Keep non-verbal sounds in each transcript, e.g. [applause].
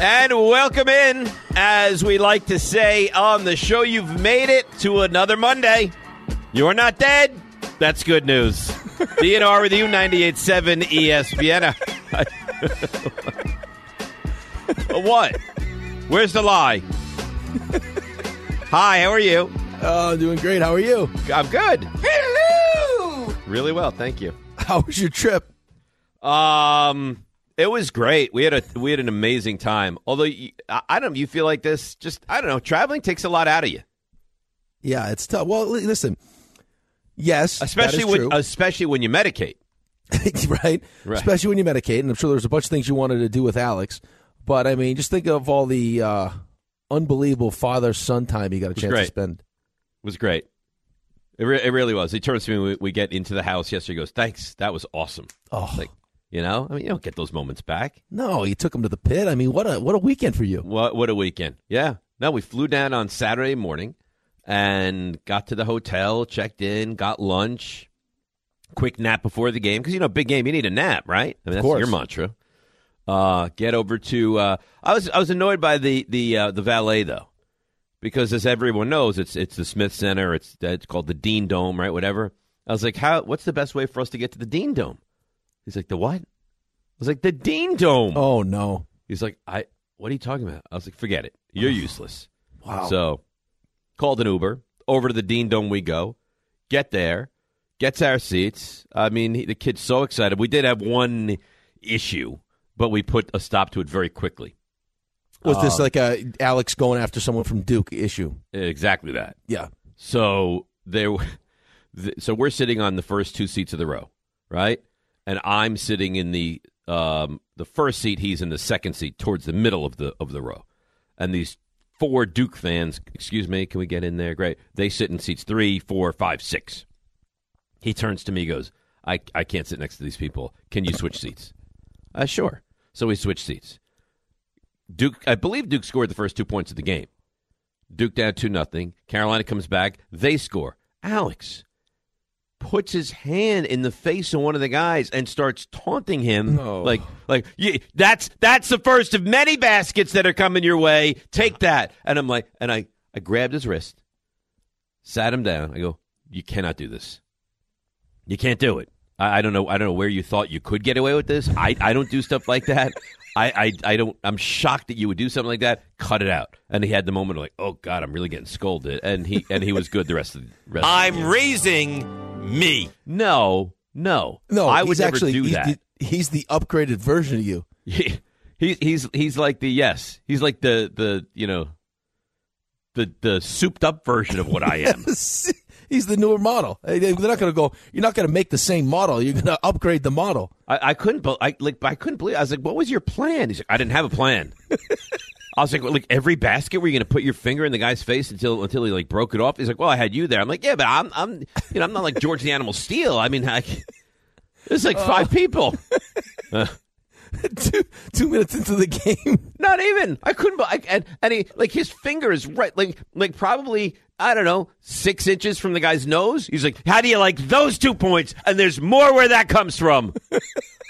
And welcome in, as we like to say on the show. You've made it to another Monday. You're not dead. That's good news. [laughs] DNR with you, 98.7 ESPN. [laughs] what? Where's the lie? Hi, how are you? Oh, doing great. How are you? I'm good. Hello. Really well, thank you. How was your trip? Um, it was great. We had a we had an amazing time. Although you- I, don't you feel like this. Just I don't know. Traveling takes a lot out of you, Yeah, it's tough. Well, listen. Yes, especially when true. especially when you medicate. [laughs] right? Right. Especially when you medicate, and I'm sure there's a bunch of things you wanted to do with Alex. But I mean, just think of all the uh, unbelievable father-son time you got a chance to spend. It was great. It, re- it really was. He turns to me. We, we get into the house yesterday. He goes, "Thanks, that was awesome." Oh Like you know, I mean, you don't get those moments back. no, you took him to the pit. I mean, what a what a weekend for you. What what a weekend! Yeah. No, we flew down on Saturday morning and got to the hotel, checked in, got lunch, quick nap before the game because you know big game you need a nap, right? I mean, that's your mantra. Uh, get over to. Uh, I was I was annoyed by the the uh, the valet though, because as everyone knows, it's it's the Smith Center. It's it's called the Dean Dome, right? Whatever. I was like, how? What's the best way for us to get to the Dean Dome? He's like, the what? I was like, the Dean Dome. Oh no! He's like, I. What are you talking about? I was like, forget it. You're [sighs] useless. Wow. So, called an Uber over to the Dean Dome. We go, get there, gets our seats. I mean, he, the kid's so excited. We did have one issue, but we put a stop to it very quickly. Was this Um, like a Alex going after someone from Duke issue? Exactly that. Yeah. So there, [laughs] th- so we're sitting on the first two seats of the row, right? And I'm sitting in the um, the first seat. He's in the second seat, towards the middle of the of the row. And these four Duke fans, excuse me, can we get in there? Great. They sit in seats three, four, five, six. He turns to me, goes, "I I can't sit next to these people. Can you switch seats?" Uh, sure. So we switched seats. Duke, I believe Duke scored the first two points of the game. Duke down two nothing. Carolina comes back. They score. Alex puts his hand in the face of one of the guys and starts taunting him No. like like yeah, that's that's the first of many baskets that are coming your way. Take that. And I'm like and I I grabbed his wrist, sat him down. I go, "You cannot do this. You can't do it. I, I don't know. I don't know where you thought you could get away with this. I, I don't do stuff like that. I, I, I don't. I'm shocked that you would do something like that. Cut it out. And he had the moment of like, oh God, I'm really getting scolded. And he and he was good the rest of the rest. of the I'm raising me. no, no, No, I he's would never actually do he's that. The, he's the upgraded version of you. He, he he's he's like the yes. He's like the the you know the the souped up version of what I am. [laughs] he's the newer model. Hey, They're not going to go. You're not going to make the same model. You're going to upgrade the model. I, I couldn't. I like. I couldn't believe. I was like, "What was your plan?" He's like, "I didn't have a plan." [laughs] I was like, well, "Like every basket, were you going to put your finger in the guy's face until until he like broke it off?" He's like, "Well, I had you there." I'm like, "Yeah, but I'm I'm you know I'm not like George the Animal Steele. I mean, [laughs] like, there's like five people." Uh, [laughs] two, two minutes into the game. [laughs] Not even. I couldn't. I, and and he like his finger is right, like like probably I don't know six inches from the guy's nose. He's like, "How do you like those two points?" And there's more where that comes from. I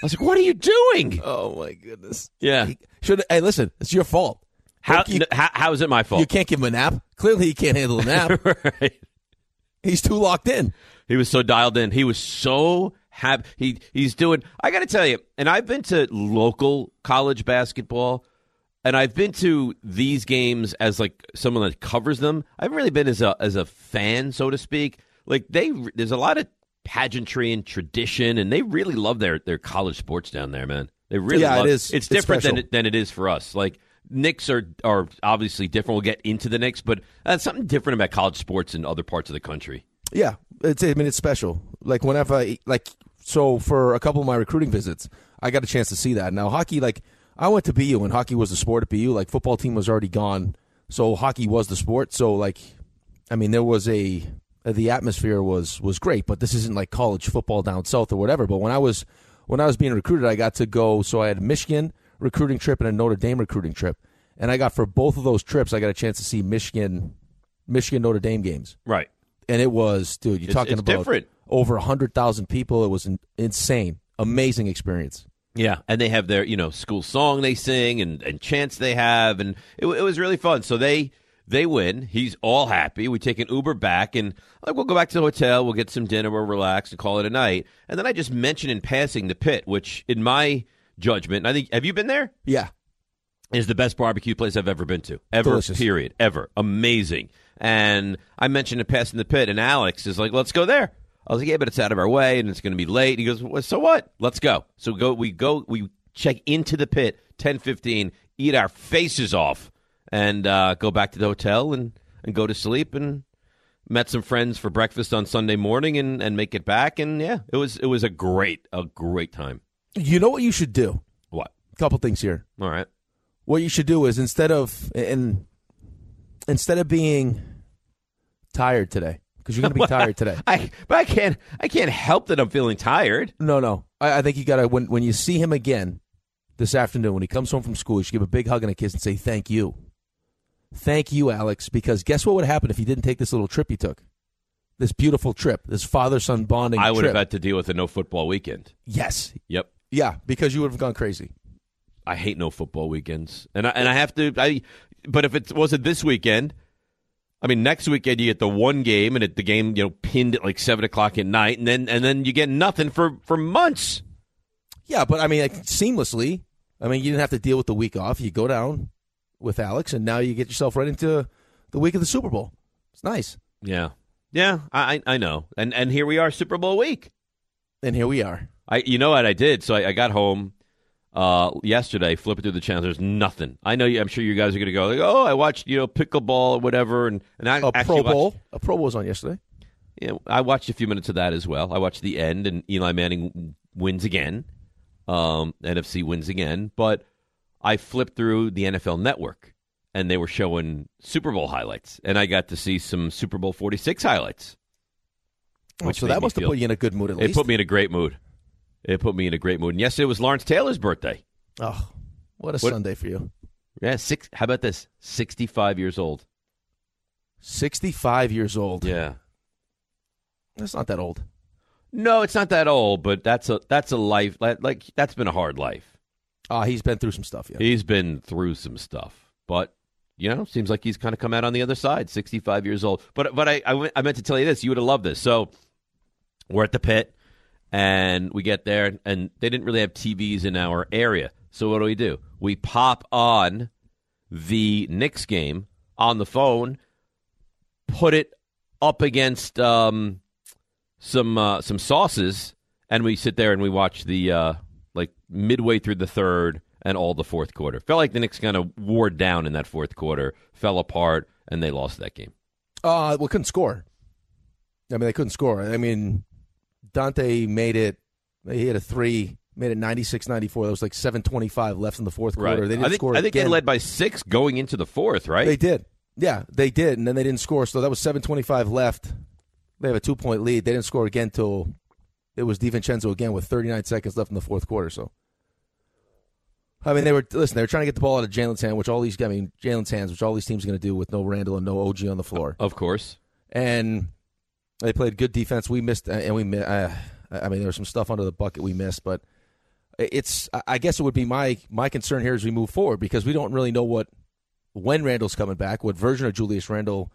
was like, "What are you doing?" Oh my goodness. Yeah. He should hey, listen, it's your fault. How You- how, how is it my fault? You can't give him a nap. Clearly, he can't handle a nap. [laughs] right. He's too locked in. He was so dialed in. He was so happy. He he's doing. I got to tell you, and I've been to local college basketball, and I've been to these games as like someone that covers them. I haven't really been as a as a fan, so to speak. Like they, there's a lot of pageantry and tradition, and they really love their their college sports down there, man. They really Yeah, love is. It's It's different than it, than it is for us. Like Knicks are are obviously different. We'll get into the Knicks, but that's something different about college sports in other parts of the country. Yeah, it's. I mean, it's special. Like whenever, I, uh, like, so for a couple of my recruiting visits, I got a chance to see that. Now, hockey, like, I went to BU and hockey was the sport at BU. Like, football team was already gone, so hockey was the sport. So, like, I mean, there was a uh, the atmosphere was was great, but this isn't like college football down south or whatever. But when I was when I was being recruited, I got to go. So I had Michigan recruiting trip and a Notre Dame recruiting trip, and I got for both of those trips, I got a chance to see Michigan Michigan Notre Dame games Right. and it was, dude. You're It's- talking it's about different. over hundred thousand people. It was an insane, amazing experience. Yeah, and they have their you know school song they sing and, and chants they have, and it, it was really fun. So they they win. He's all happy. We take an Uber back, and like we'll go back to the hotel. We'll get some dinner. We'll relax and call it a night. And then I just mention in passing the pit, which in my judgment, I think have you been there? Yeah, is the best barbecue place I've ever been to. Ever, Delicious. period. Ever. Amazing. And I mentioned a it passing the pit, and Alex is like, let's go there. I was like, yeah, but it's out of our way, and it's going to be late. He goes, well, so what? Let's go. So go. we go, we check into the pit, 10:15, eat our faces off, and uh, go back to the hotel and, and go to sleep, and met some friends for breakfast on Sunday morning, and, and make it back. And yeah, it was it was a great, a great time. You know what you should do? What? A couple things here. All right. What you should do is instead of and instead of being tired today, because you're going to be [laughs] tired today. I but I can't I can't help that I'm feeling tired. No, no. I, I think you got to when when you see him again this afternoon when he comes home from school, you should give a big hug and a kiss and say thank you, thank you, Alex. Because guess what would happen if he didn't take this little trip he took, this beautiful trip, this father son bonding. I would trip. have had to deal with a no football weekend. yes, Yep. Yeah, because you would have gone crazy. I hate no football weekends, and I, and I have to. I but if it wasn't this weekend, I mean next weekend you get the one game and it, the game you know pinned at like seven o'clock at night, and then and then you get nothing for for months. Yeah, but I mean, like, seamlessly. I mean, you didn't have to deal with the week off. You go down with Alex, and now you get yourself right into the week of the Super Bowl. It's nice. Yeah, yeah, I I I know, and and here we are, Super Bowl week. And here we are. I you know what I did? So I, I got home uh, yesterday, flipping through the channels. There's nothing. I know. You, I'm sure you guys are going to go like, oh, I watched you know pickleball or whatever, and and I A Pro watched- Bowl. A Pro Bowl was on yesterday. Yeah, I watched a few minutes of that as well. I watched the end, and Eli Manning wins again. Um, NFC wins again, but I flipped through the NFL Network, and they were showing Super Bowl highlights, and I got to see some Super Bowl 46 highlights. Oh, so that must have put you in a good mood at It least. put me in a great mood. It put me in a great mood. And yesterday was Lawrence Taylor's birthday. oh, what a What- Sunday for you. Yeah, six. How about this? Sixty-five years old. 65 years old. Yeah. That's not that old. No, it's not that old, but that's a that's a life like, like that's been a hard life. Ah, he's been through some stuff, yeah. He's been through some stuff, but you know, seems like he's kind of come out on the other side. Sixty-five years old. But but I I, I meant to tell you this. You would have loved this. So we're at the pit, and we get there, and they didn't really have TVs in our area. So what do we do? We pop on the Knicks game on the phone, put it up against um, some uh, some sauces, and we sit there and we watch the uh, like midway through the third and all the fourth quarter. Felt like the Knicks kind of wore down in that fourth quarter, fell apart, and they lost that game. Uh, well, couldn't score. I mean, they couldn't score. I mean, Donte made it. He had a three, made it 96-94. There was like seven twenty-five left in the fourth quarter. They didn't I think, score. I think again. they led by six going into the fourth, right? They did. Yeah, they did, and then they didn't score. So that was seven twenty-five left. They have a two-point lead. They didn't score again till it was DiVincenzo again with thirty-nine seconds left in the fourth quarter. So I mean, they were listen. They were trying to get the ball out of Jalen's hand, which all these, I mean, Jalen's hands, which all these teams are going to do with no Randle and no OG on the floor. Of course. And they played good defense. We missed, uh, and we, uh, I mean, there was some stuff under the bucket we missed, but it's. I- I guess it would be my my concern here as we move forward because we don't really know what when Randle's coming back, what version of Julius Randle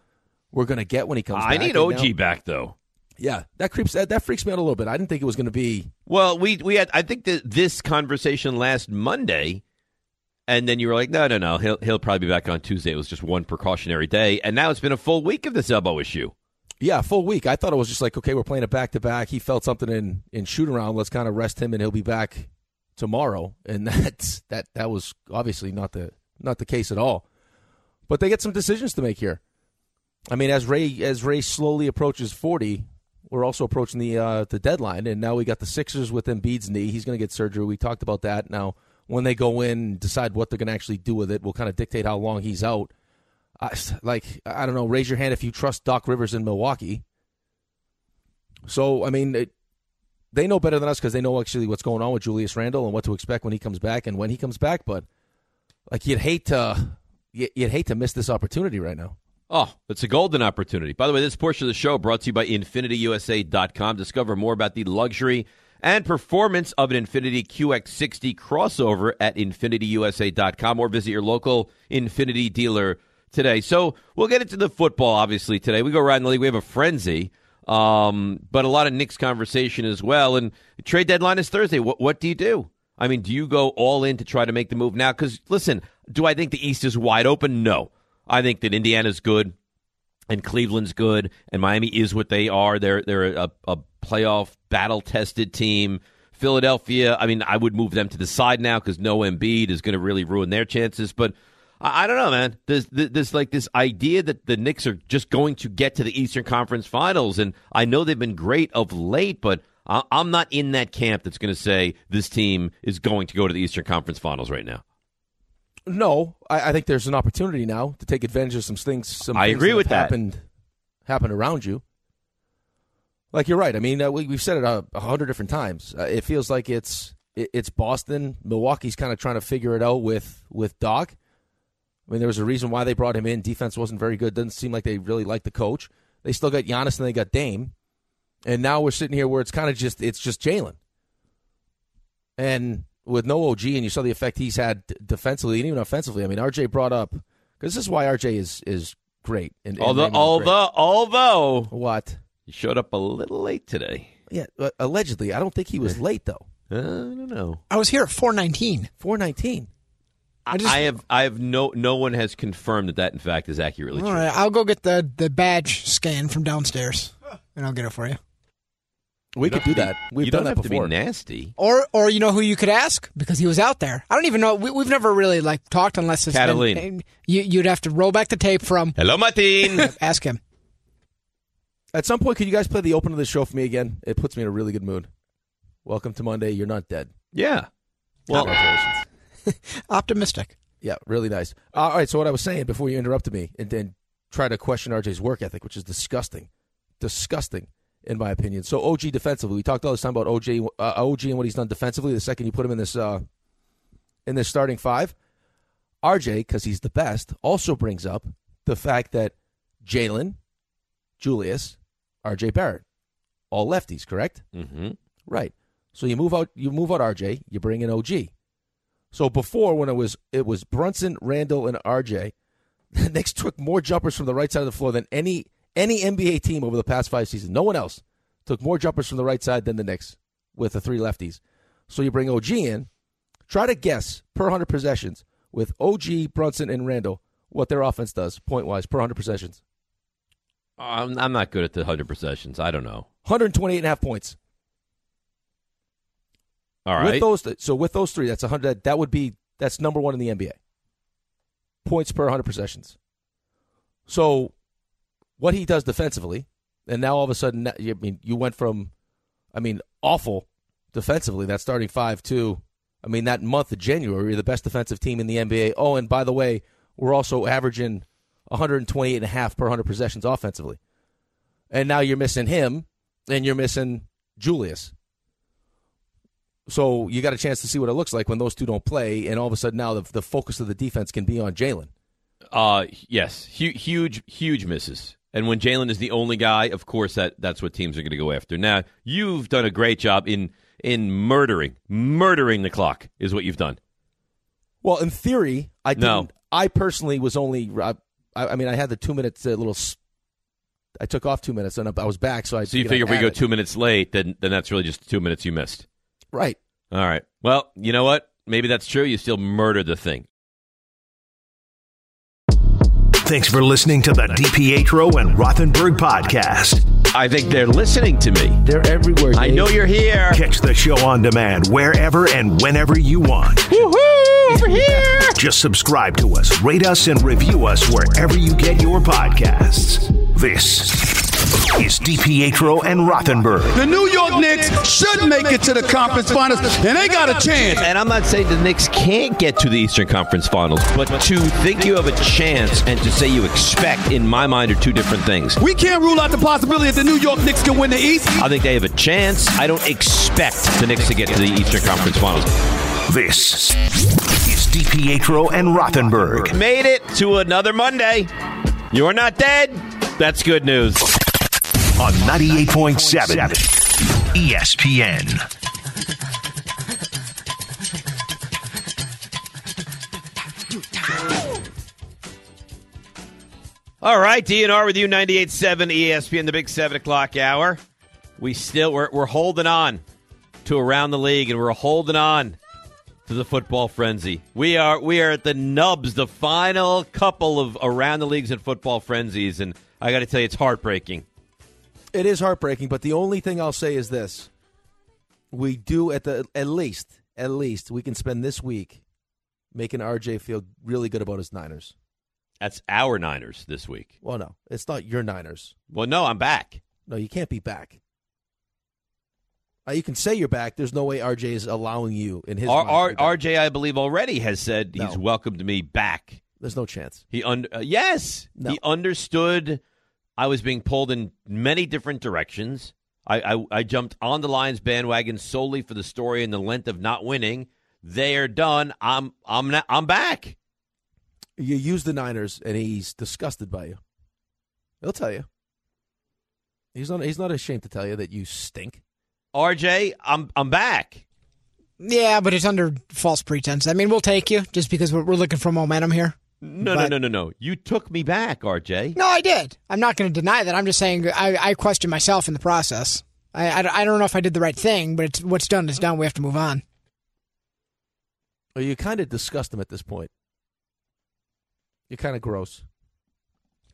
we're going to get when he comes I back. I need OG now- back though. yeah, that creeps that, that freaks me out a little bit. I didn't think it was going to be. Well, we we had I think that this conversation last Monday, and then you were like, no, no, no, he'll he'll probably be back on Tuesday. It was just one precautionary day, and now it's been a full week of this elbow issue. Yeah, full week. I thought it was just like, okay, we're playing it back to back. He felt something in in shoot around. Let's kind of rest him, and he'll be back tomorrow. And [laughs] that's that. That was obviously not the not the case at all. But they get some decisions to make here. I mean, as Ray as Ray slowly approaches forty, we're also approaching the uh, the deadline, and now we got the Sixers with Embiid's knee. He's going to get surgery. We talked about that. Now, when they go in decide what they're going to actually do with it, will kind of dictate how long he's out. I, like I don't know. Raise your hand if you trust Doc Rivers in Milwaukee. So I mean, it, they know better than us because they know actually what's going on with Julius Randle and what to expect when he comes back and when he comes back. But like you'd hate to you- you'd hate to miss this opportunity right now. Oh, it's a golden opportunity. By the way, this portion of the show brought to you by InfinitiUSA.com. Discover more about the luxury and performance of an Infiniti QX60 crossover at InfinitiUSA.com or visit your local Infiniti dealer today. So we'll get into the football, obviously, today. We go around the league. We have a frenzy, um, but a lot of Knicks conversation as well. And trade deadline is Thursday. What, what do you do? I mean, do you go all in to try to make the move now? Because, listen, do I think the East is wide open? No. I think that Indiana's good and Cleveland's good, and Miami is what they are. They're they're a, a playoff battle tested team. Philadelphia, I mean, I would move them to the side now because no Embiid is going to really ruin their chances. But I, I don't know, man. There's, there's like this idea that the Knicks are just going to get to the Eastern Conference Finals, and I know they've been great of late, but I, I'm not in that camp that's going to say this team is going to go to the Eastern Conference Finals right now. No, I, I think there's an opportunity now to take advantage of some things. Some I things agree that with have that. Happened, happened around you. Like you're right. I mean, uh, we, we've said it a, a hundred different times. Uh, it feels like it's it, it's Boston. Milwaukee's kind of trying to figure it out with with Doc. I mean, there was a reason why they brought him in. Defense wasn't very good. Doesn't seem like they really liked the coach. They still got Giannis and they got Dame, and now we're sitting here where it's kind of just it's just Jalen. And with no OG, and you saw the effect he's had defensively and even offensively. I mean, RJ brought up because this is why RJ is is great. And, and Although, Raymond is great. although, although what? he showed up a little late today. Yeah, uh, allegedly. I don't think he was late though. I don't know. I was here at 419. Four nineteen. I, just- I have I have no no one has confirmed that that in fact is accurately All true. right, I'll go get the, the badge scan from downstairs, and I'll get it for you. We could do that. We've you done don't that have before. to be nasty. Or, or you know who you could ask because he was out there. I don't even know. We, we've never really like talked unless it's been- you, you'd have to roll back the tape from. Hello, Martin. [laughs] Ask him. At some point, could you guys play the open of the show for me again? It puts me in a really good mood. Welcome to Monday. You're not dead. yeah. Well, Congratulations. [laughs] Optimistic. Yeah, really nice. Uh, all right, so what I was saying before you interrupted me and then try to question RJ's work ethic, which is disgusting, disgusting in my opinion. So OG defensively, we talked all this time about OG, uh, OG and what he's done defensively. The second you put him in this uh, in this starting five, RJ, because he's the best, also brings up the fact that Jalen, Julius, RJ Barrett, all lefties, correct? hmm Right. So you move out you move out RJ, you bring in OG. So before when it was it was Brunson, Randle, and RJ, [laughs] the Knicks took more jumpers from the right side of the floor than any any NBA team over the past five seasons. No one else took more jumpers from the right side than the Knicks with the three lefties. So you bring OG in, try to guess per hundred possessions with OG, Brunson, and Randle what their offense does point wise per hundred possessions. I'm, I'm not good at the hundred possessions. I don't know. 128 and a half points. All right. With those, so with those three, that's a hundred. That would be that's number one in the NBA. Points per hundred possessions. So, what he does defensively, and now all of a sudden, I mean, you went from, I mean, awful defensively. That starting five to, I mean, that month of January, the best defensive team in the NBA. Oh, and by the way, we're also averaging 128 and a half per hundred possessions offensively. And now you're missing him, and you're missing Julius. So you got a chance to see what it looks like when those two don't play, and all of a sudden now the, the focus of the defense can be on Jalen. Uh, yes, Hu- huge, huge misses. And when Jalen is the only guy, of course that that's what teams are going to go after. Now you've done a great job in in murdering, murdering the clock is what you've done. Well, in theory, I didn't. No. I personally was only. I, I mean, I had the two minutes uh, little. I took off two minutes and I was back, so I. So you figure if we go it. two minutes late, then then that's really just two minutes you missed. Right? All right. Well, you know what? Maybe that's true. You still murdered the thing. Thanks for listening to the DiPietro and Rothenberg podcast. I think they're listening to me. They're everywhere. I know you're here. Catch the show on demand wherever and whenever you want. Woohoo! Over here. Just subscribe to us, rate us, and review us wherever you get your podcasts. This is DiPietro and Rothenberg. The New York Knicks should make it to the conference finals, and they got a chance. And I'm not saying the Knicks can't get to the Eastern Conference Finals, but to think you have a chance and to say you expect, in my mind, are two different things. We can't rule out the possibility that the New York Knicks can win the East. I think they have a chance. I don't expect the Knicks to get to the Eastern Conference Finals. This is DiPietro and Rothenberg. Made it to another Monday. You're not dead. That's good news. On 98.7 ESPN. All right, DNR with you, 98.7 ESPN, the big 7 o'clock hour. We still, we're, we're holding on to Around the League, and we're holding on to the football frenzy. We are we are at the nubs, the final couple of Around the Leagues and football frenzies, and I got to tell you, it's heartbreaking. It is heartbreaking, but the only thing I'll say is this: we do at the at least at least we can spend this week making RJ feel really good about his Niners. That's our Niners this week. Well, no, it's not your Niners. Well, no, I'm back. No, you can't be back. Uh, you can say you're back. There's no way RJ is allowing you in his. R- R- to be back. RJ, I believe, already has said he's welcomed me back. There's no chance. He un- uh, yes, No. he understood. I was being pulled in many different directions. I, I I jumped on the Lions bandwagon solely for the story and the length of not winning. They are done. I'm I'm not, I'm back. You use the Niners, and he's disgusted by you. He'll tell you. He's not. He's not ashamed to tell you that you stink. RJ, I'm I'm back. Yeah, but it's under false pretense. I mean, we'll take you just because we're, we're looking for momentum here. No, But- no, no, no, no. You took me back, RJ. No, I did. I'm not going to deny that. I'm just saying I, I question myself in the process. I, I, I don't know if I did the right thing, but it's, what's done is done. We have to move on. Or you kind of disgust him at this point. You're kind of gross.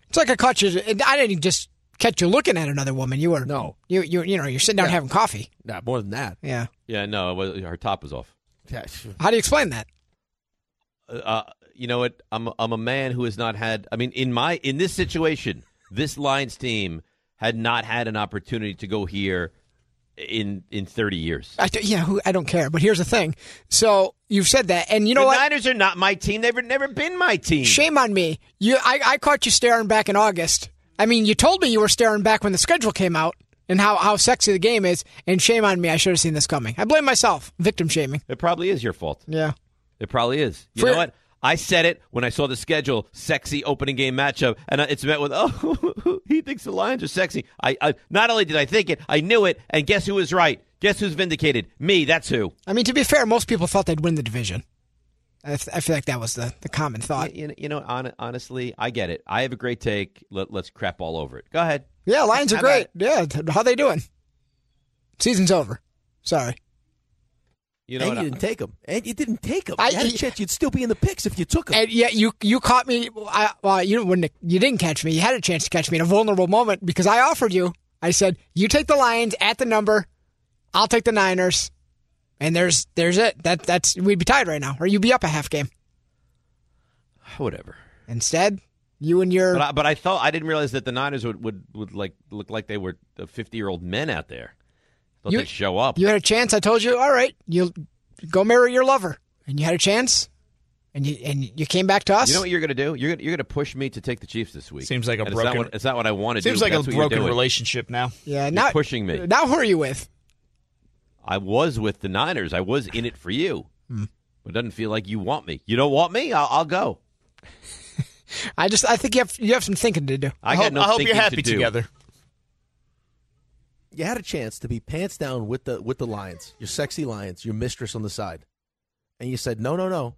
It's like I caught you. I didn't even just catch you looking at another woman. You were No. You you you know you're sitting down Yeah. having coffee. Nah, more than that. Yeah. Yeah, no, was, her top was off. Yeah. [laughs] How do you explain that? Uh, you know what? I'm I'm a man who has not had. I mean, in my in this situation, this Lions team had not had an opportunity to go here in in 30 years. I yeah, who, I don't care. But here's the thing. So you've said that, and you know the what? Niners are not my team. They've never been my team. Shame on me. You, I, I caught you staring back in August. I mean, you told me you were staring back when the schedule came out and how, how sexy the game is. And shame on me. I should have seen this coming. I blame myself. Victim shaming. It probably is your fault. Yeah. It probably is. You For- know what? I said it when I saw the schedule, sexy opening game matchup, and it's met with, [laughs] oh, [laughs] he thinks the Lions are sexy. I, I not only did I think it, I knew it, and guess who was right? Guess who's vindicated? Me. That's who. I mean, to be fair, most people thought they'd win the division. I, th- I feel like that was the, the common thought. You, you know, hon- honestly, I get it. I have a great take. Let, let's crap all over it. Go ahead. Yeah, Lions are great. Yeah, how they doing? Season's over. Sorry. You know and you didn't take him. And you didn't take him. I- you had a chance. You'd still be in the picks if you took him. And yeah, you you caught me. I, well, you wouldn't. You didn't catch me. You had a chance to catch me in a vulnerable moment because I offered you. I said, "You take the Lions at the number. I'll take the Niners." And there's there's it. That that's we'd be tied right now, or you'd be up a half game. [sighs] Whatever. Instead, you and your But I, but I thought I didn't realize that the Niners would, would, would like look like they were fifty year old men out there. Thought You- they'd show up. you had a chance. I told you, all right, you go marry your lover, and you had a chance, and you and you came back to us. You know what you're going to do? You're gonna, you're going to push me to take the Chiefs this week. Seems like a And it's not broken- what- It's not what I want to do. Seems like a that's what you're broken relationship now. yeah, You're now pushing me. Now who are you with? I was with the Niners. I was in it for you. Hmm. But it doesn't feel like you want me. You don't want me? I'll, I'll go. [laughs] I just I think you have you have some thinking to do. I, I hope, no I hope you're happy to together. You had a chance to be pants down with the with the Lions, your sexy Lions, your mistress on the side, and you said, "No, no, no,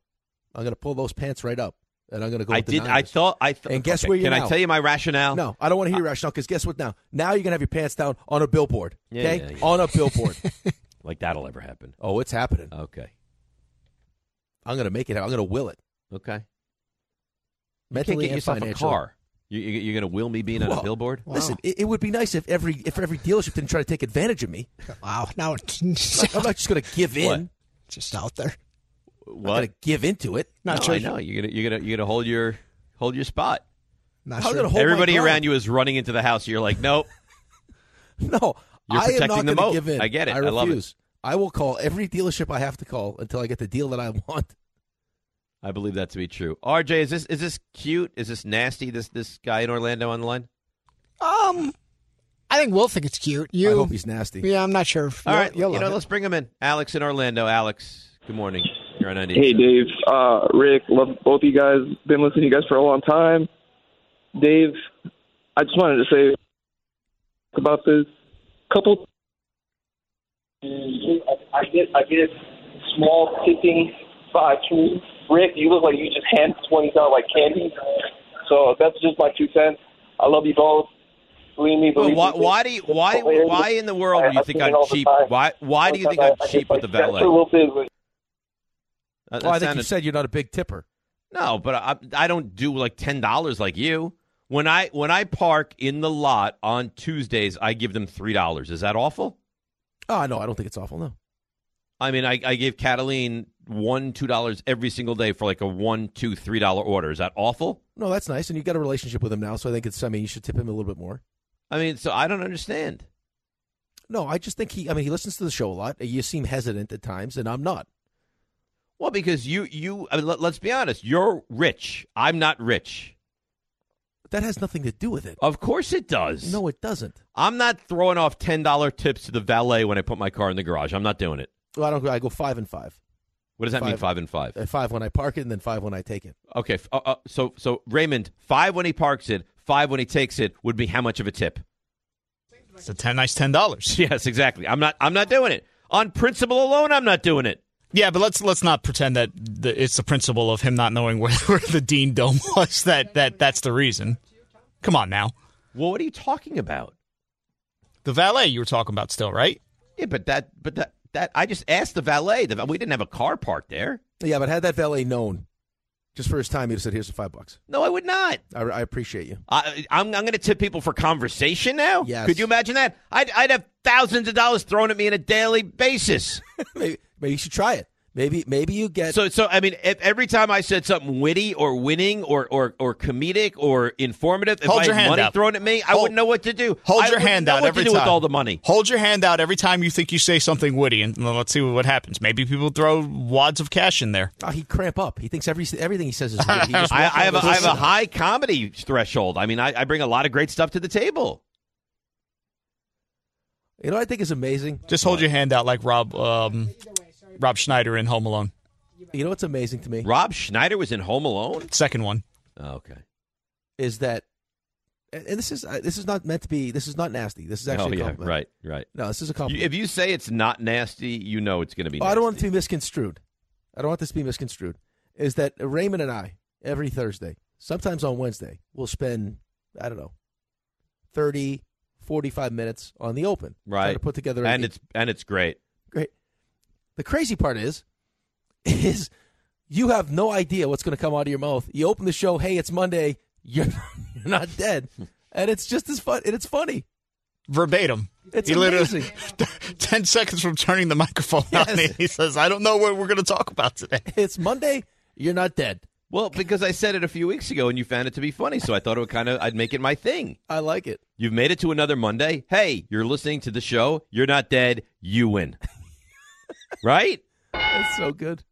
I'm going to pull those pants right up, and I'm going to go." I did. I thought. I th- And guess okay, where Can now? I tell you my rationale? No, I don't want to hear your rationale because guess what? Now, now you're going to have your pants down on a billboard. Yeah, Okay, yeah, yeah. on a billboard. [laughs] Like that'll ever happen. oh, it's happening. Okay. I'm going to make it. happen. I'm going to will it. Okay. You Mentally can't get and yourself financially. a car. You, you, you're going to will me being on Well, a billboard? Listen, it, it would be nice if every if every dealership didn't try to take advantage of me. Wow, now it's [laughs] Like, I'm not just going to give in. What? just out there. I'm going to give into it. Not no, sure. I know. You're gonna you're gonna you're gonna hold your hold your spot. Not How sure. gonna hold Everybody around you is running into the house. You're like, nope. [laughs] No, You're I am protecting not the going moat. to give in. I get it. I I love it. refuse. I will call every dealership I have to call until I get the deal that I [laughs] want. I believe that to be true. RJ, is this is this cute? Is this nasty? This this guy in Orlando on the line? Um, I think we'll think it's cute. You, I hope he's nasty. yeah, I'm not sure. All You'll- right, you'll you know, it. let's bring him in. Alex in Orlando. Alex, good morning. You're on 90. Hey, Dave, uh, Rick, love both you guys. Been listening to you guys for a long time. Dave, I just wanted to say about this couple. I get, I get small tipping by two. Rick, you look like you just hand twenties out like candy. So that's just my two cents. I love you both. Believe me. Well, why, me. why do you, why why in the world do you think I see I'm it all the cheap? Why why do you think I'm I- I cheap get with the valet? A little Uh, that Well, I think sounded- you said you're not a big tipper. No, but I, I don't do like ten dollars like you. When I when I park in the lot on Tuesdays, I give them three dollars. Is that awful? Oh no, I don't think it's awful. No. I mean, I, I gave Cataline one two dollars every single day for like a one two three dollar order. Is that awful? No, that's nice, and you got a relationship with him now, so I think it's. I mean, you should tip him a little bit more. I mean, so I don't understand. No, I just think he. I mean, he listens to the show a lot. You seem hesitant at times, and I'm not. Well, because you you I mean, let, let's be honest, you're rich. I'm not rich. That has nothing to do with it. Of course it does. No, it doesn't. I'm not throwing off ten dollar tips to the valet when I put my car in the garage. I'm not doing it. Well, I don't. I go five and five. What does that mean? Five. Five and five. Uh, Five when I park it, and then five when I take it. Okay. Uh, uh, so so Raymond, five when he parks it, five when he takes it would be how much of a tip? It's a ten nice ten dollars. [laughs] Yes, exactly. I'm not. I'm not doing it on principle alone. I'm not doing it. Yeah, but let's let's not pretend that the, it's the principle of him not knowing [laughs] where, where the Dean Dome was. [laughs] That that that's the reason. Come on now, Well, what are you talking about? the valet you were talking about still, right? Yeah, but that, but that, that. I just asked the valet. The, we didn't have a car parked there. Yeah, but had that valet known, just for his time, he'd have said, "Here's the five bucks." No, I would not. I, I appreciate you. I, I'm, I'm going to tip people for conversation now. Yes. Could you imagine that? I'd, I'd have thousands of dollars thrown at me on a daily basis. [laughs] maybe, maybe you should try it. Maybe, maybe you get. So, so I mean, if, every time I said something witty or winning or, or, or comedic or informative, if Hold I your had hand money out. thrown at me, I wouldn't know what to do. Hold I your wouldn't hand know out what every to do time. with all the money. Hold your hand out every time you think you say something witty, and let's see what happens. Maybe people throw wads of cash in there. oh, he cramp up. He thinks every everything he says is. witty. He just [laughs] I, I have a, of I his- have a high comedy threshold. I mean, I, I bring a lot of great stuff to the table. You know, what I think is amazing. Just hold your hand out like Rob um, Rob Schneider in Home Alone. You know what's amazing to me Rob Schneider was in Home Alone. Second one. Oh, okay. is that, and and this is uh, this is not meant to be. This is not nasty. This is actually oh a yeah, right, right. No, this is a You, compliment. if you say it's not nasty, you know it's going to be. Oh, Nasty. I don't want it to be misconstrued. I don't want this to be misconstrued. Is that Raymond and I every Thursday, sometimes on Wednesday, we'll spend I don't know, 30, 45 minutes on the open, right to put together. and a, it's and it's great. great. The crazy part is, is you have no idea what's going to come out of your mouth. You open the show, hey, it's Monday. [laughs] You're you're not dead, and it's just as fun. And it's funny. Verbatim. It's he amazing. literally, [laughs] 10 seconds from turning the microphone on, Yes. he says, I don't know what we're going to talk about today. [laughs] It's Monday. You're not dead. Well, because I said it a few weeks ago and you found it to be funny, so I thought it would kind of I'd make it my thing. I like it. You've made it to another Monday. Hey, you're listening to the show. You're not dead. You win. Right? That's so good.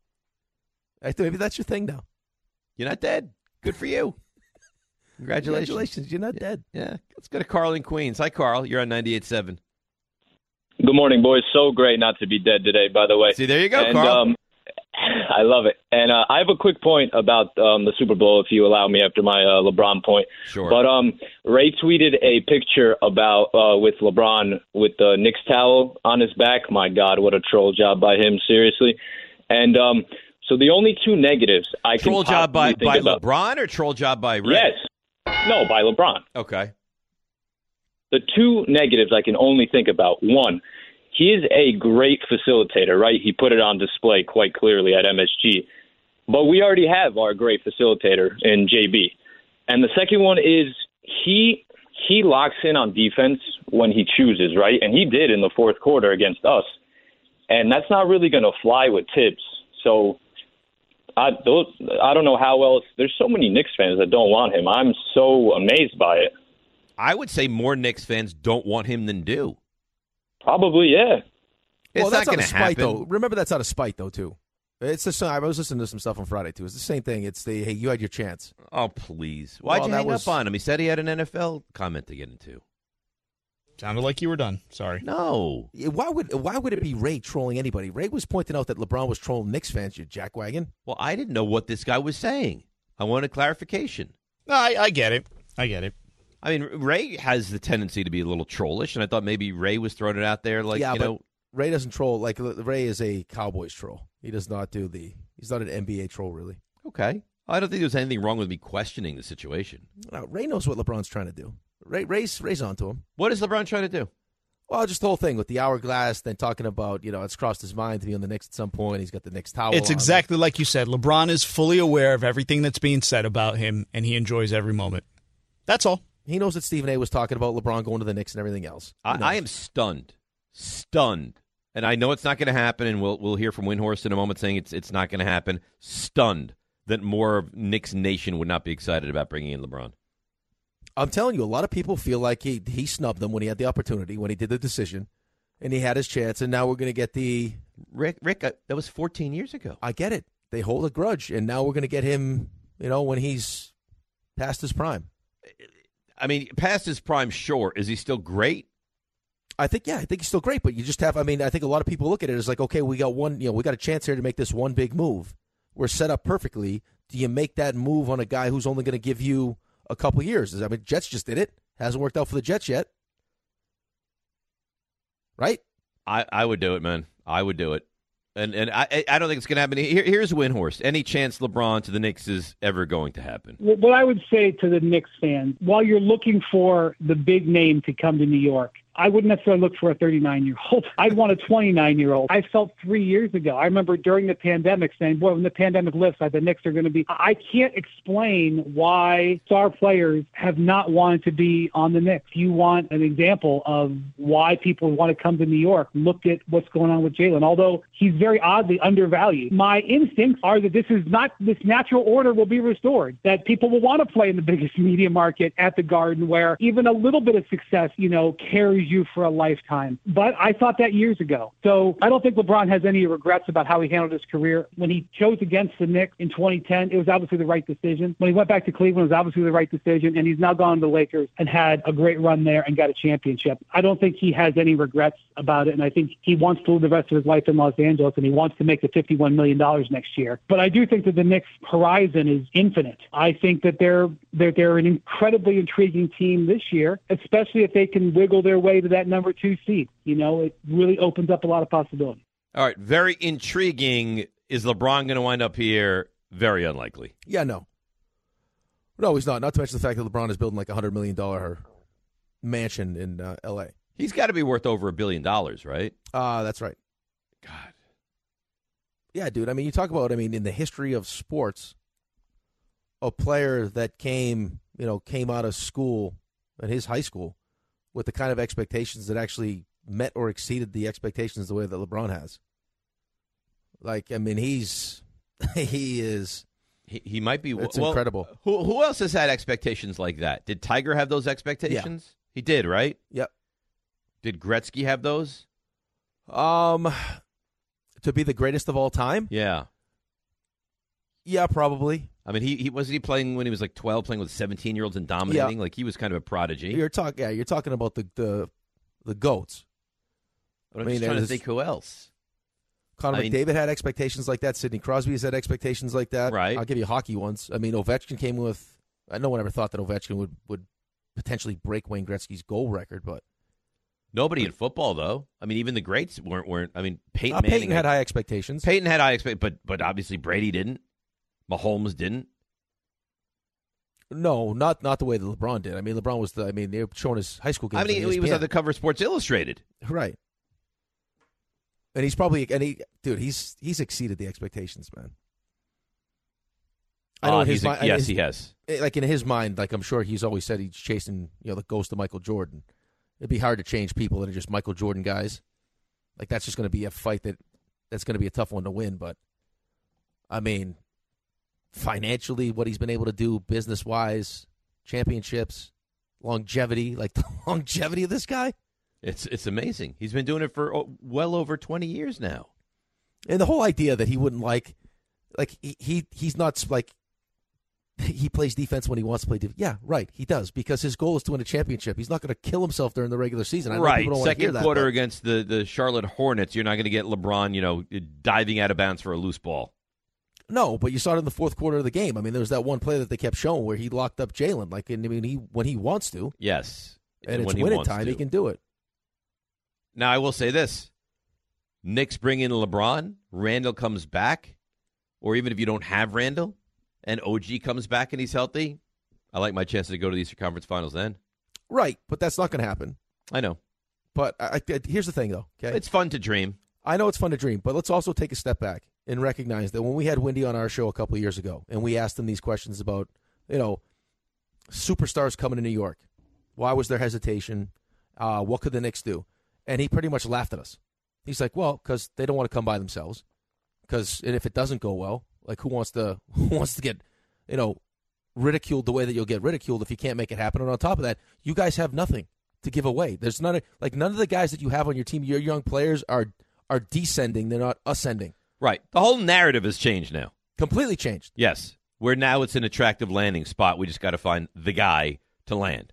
I think maybe that's your thing now. You're not dead. Good for you. Congratulations. Congratulations. You're not dead. Yeah. Let's go to Carl in Queens. Hi, Carl. You're on 98.7. Good morning, boys. So great not to be dead today, by the way. See, there you go, and, Carl. Um, I love it. And uh, I have a quick point about um, the Super Bowl, if you allow me, after my uh, LeBron point. Sure. But um, Ray tweeted a picture about uh, with LeBron with the Knicks towel on his back. My God, what a troll job by him! Seriously. And um, so the only two negatives I troll can job by, by about, LeBron or troll job by Ray? Yes. No, by LeBron. Okay. The two negatives I can only think about. One, he is a great facilitator, right? He put it on display quite clearly at MSG. But we already have our great facilitator in JB. And the second one is he he locks in on defense when he chooses, right? And he did in the fourth quarter against us. And that's not really going to fly with Thibs. So I those, I don't know how else. There's so many Knicks fans that don't want him. I'm so amazed by it. I would say more Knicks fans don't want him than do. Probably, yeah. It's well, that's not out of spite, happen. though. Remember, that's out of spite, though, too. It's the same. I was listening to some stuff on Friday too. It's the same thing. It's the hey, you had your chance. Oh please! Why'd Well, you that hang was- up on him? He said he had an NFL comment to get into. Sounded like you were done. Sorry. No. Why would why would it be Ray trolling anybody? Ray was pointing out that LeBron was trolling Knicks fans. You jackwagon. Well, I didn't know what this guy was saying. I wanted clarification. No, I, I get it. I get it. I mean, Ray has the tendency to be a little trollish, and I thought maybe Ray was throwing it out there, like yeah, you but know, Ray doesn't troll. Like Ray is a Cowboys troll. He does not do the. He's not an NBA troll, really. okay. I don't think there's anything wrong with me questioning the situation. No, Ray knows what LeBron's trying to do. Ray Ray's Ray's onto him. What is LeBron trying to do? Well, just the whole thing with the hourglass, then talking about you know it's crossed his mind to be on the Knicks at some point. He's got the Knicks towel. It's on. exactly like you said. LeBron is fully aware of everything that's being said about him, and he enjoys every moment. That's all. He knows that Stephen A. was talking about LeBron going to the Knicks and everything else. I, I am stunned, stunned, and I know it's not going to happen. And we'll we'll hear from Windhorst in a moment saying it's it's not going to happen. Stunned that more of Knicks Nation would not be excited about bringing in LeBron. I'm telling you, a lot of people feel like he he snubbed them when he had the opportunity, when he did the decision, and he had his chance, and now we're going to get the. Rick, Rick, uh, that was 14 years ago. I get it. They hold a grudge, and now we're going to get him. You know, when he's past his prime. I mean, past his prime, sure. Is he still great? I think yeah, I think he's still great, but you just have. I mean, I think a lot of people look at it as like, okay, we got one. You know, we got a chance here to make this one big move. We're set up perfectly. Do you make that move on a guy who's only going to give you a couple years? I mean, Jets just did it. Hasn't worked out for the Jets yet, right? I, I would do it, man. I would do it. And and I I- don't think it's going to happen. Here, here's Windhorst. Any chance LeBron to the Knicks is ever going to happen? What I would say to the Knicks fans, while you're looking for the big name to come to New York, I wouldn't necessarily look for a 39 year old. [laughs] I'd want a 29 year old. I felt three years ago. I remember during the pandemic saying, boy, when the pandemic lifts, the Knicks are going to be. I can't explain why star players have not wanted to be on the Knicks. You want an example of why people want to come to New York. Look at what's going on with Jalen. Although he's very oddly undervalued, my instincts are that this is not, this natural order will be restored, that people will want to play in the [laughs] biggest media market at the Garden where even a little bit of success, you know, carries you for a lifetime. But I thought that years ago. So I don't think LeBron has any regrets about how he handled his career. When he chose against the Knicks in 2010, it was obviously the right decision. When he went back to Cleveland, it was obviously the right decision. And he's now gone to the Lakers and had a great run there and got a championship. I don't think he has any regrets about it. And I think he wants to live the rest of his life in Los Angeles and he wants to make the $51 million next year. But I do think that the Knicks horizon is infinite. I think that they're, they're, they're an incredibly intriguing team this year, especially if they can wiggle their way to that number two seed. You know, it really opens up a lot of possibilities. All right, very intriguing. Is LeBron going to wind up here? Very unlikely. Yeah, no. No, he's not. Not to mention the fact that LeBron is building like a hundred million dollar mansion in uh, L.A. He's got to be worth over a billion dollars, right? Uh, that's right. God. Yeah, dude. I mean, you talk about. I mean, in the history of sports, a player that came, you know, came out of school at his high school with the kind of expectations that actually met or exceeded the expectations the way that LeBron has. Like, I mean, he's [laughs] he is. He, he might be. It's well, incredible. Who who else has had expectations like that? Did Tiger have those expectations? He did, right? Yep. Did Gretzky have those? Um, to be the greatest of all time. Yeah. Yeah, probably. I mean, he, he wasn't he playing when he was like twelve, playing with seventeen year olds and dominating. Like he was kind of a prodigy. You're talking. Yeah, you're talking about the the the goats. But I'm I mean, just trying to think who else. Connor I mean- McDavid had expectations like that. Sidney Crosby has had expectations like that. Right. I'll give you hockey ones. I mean, Ovechkin came with. I no one ever thought that Ovechkin would would potentially break Wayne Gretzky's goal record, but Nobody in football though. I mean, even the greats weren't weren't. I mean, Peyton uh, Peyton had high expectations. Peyton had high expect, but but obviously Brady didn't. Mahomes didn't. No, not not the way that LeBron did. I mean, LeBron was the. I mean, they were showing his high school games. I mean, he, was on the cover of Sports Illustrated. right. And he's probably and he, dude, he's he's exceeded the expectations, man. I know Uh, his mind, yes, his- he has. eh, Like in his mind, like I'm sure he's always said he's chasing, you know, the ghost of Michael Jordan. It'd be hard to change people that are just Michael Jordan guys. Like that's just going to be a fight that that's going to be a tough one to win. But I mean, financially, what he's been able to do, business wise, championships, longevity, like the [laughs] longevity of this guy. It's it's amazing. He's been doing it for oh, well over twenty years now. And the whole idea that he wouldn't like, like he, he he's not like he plays defense when he wants to play defense. Yeah, right. He does because his goal is to win a championship. He's not going to kill himself during the regular season. I right. don't want hear Second that, quarter but- against the the Charlotte Hornets, you're not going to get LeBron, you know, diving out of bounds for a loose ball. No, but you saw it in the fourth quarter of the game. I mean, there was that one play that they kept showing where he locked up Jalen. Like, and I mean, he when he wants to, Yes, and it's when he winning time, to. he can do it. Now I will say this: Knicks bring in LeBron, Randle comes back, or even if you don't have Randle, and OG comes back and he's healthy, I like my chances to go to the Eastern Conference Finals. Then Right, but that's not going to happen. I know But I, I, here's the thing, though. Okay, it's fun to dream. I know it's fun to dream, but let's also take a step back and recognize that when we had Wendy on our show a couple years ago, and we asked him these questions about, you know, superstars coming to New York, why was there hesitation? Uh, what could the Knicks do? And he pretty much laughed at us. He's like, well, because they don't want to come by themselves. Because if it doesn't go well, like who wants to [laughs] who wants to get, you know, ridiculed the way that you'll get ridiculed if you can't make it happen? And on top of that, you guys have nothing to give away. There's none of like none of the guys that you have on your team, your young players are are descending. They're not ascending. Right, the whole narrative has changed now. Completely changed. Yes, where now it's an attractive landing spot. We just got to find the guy to land.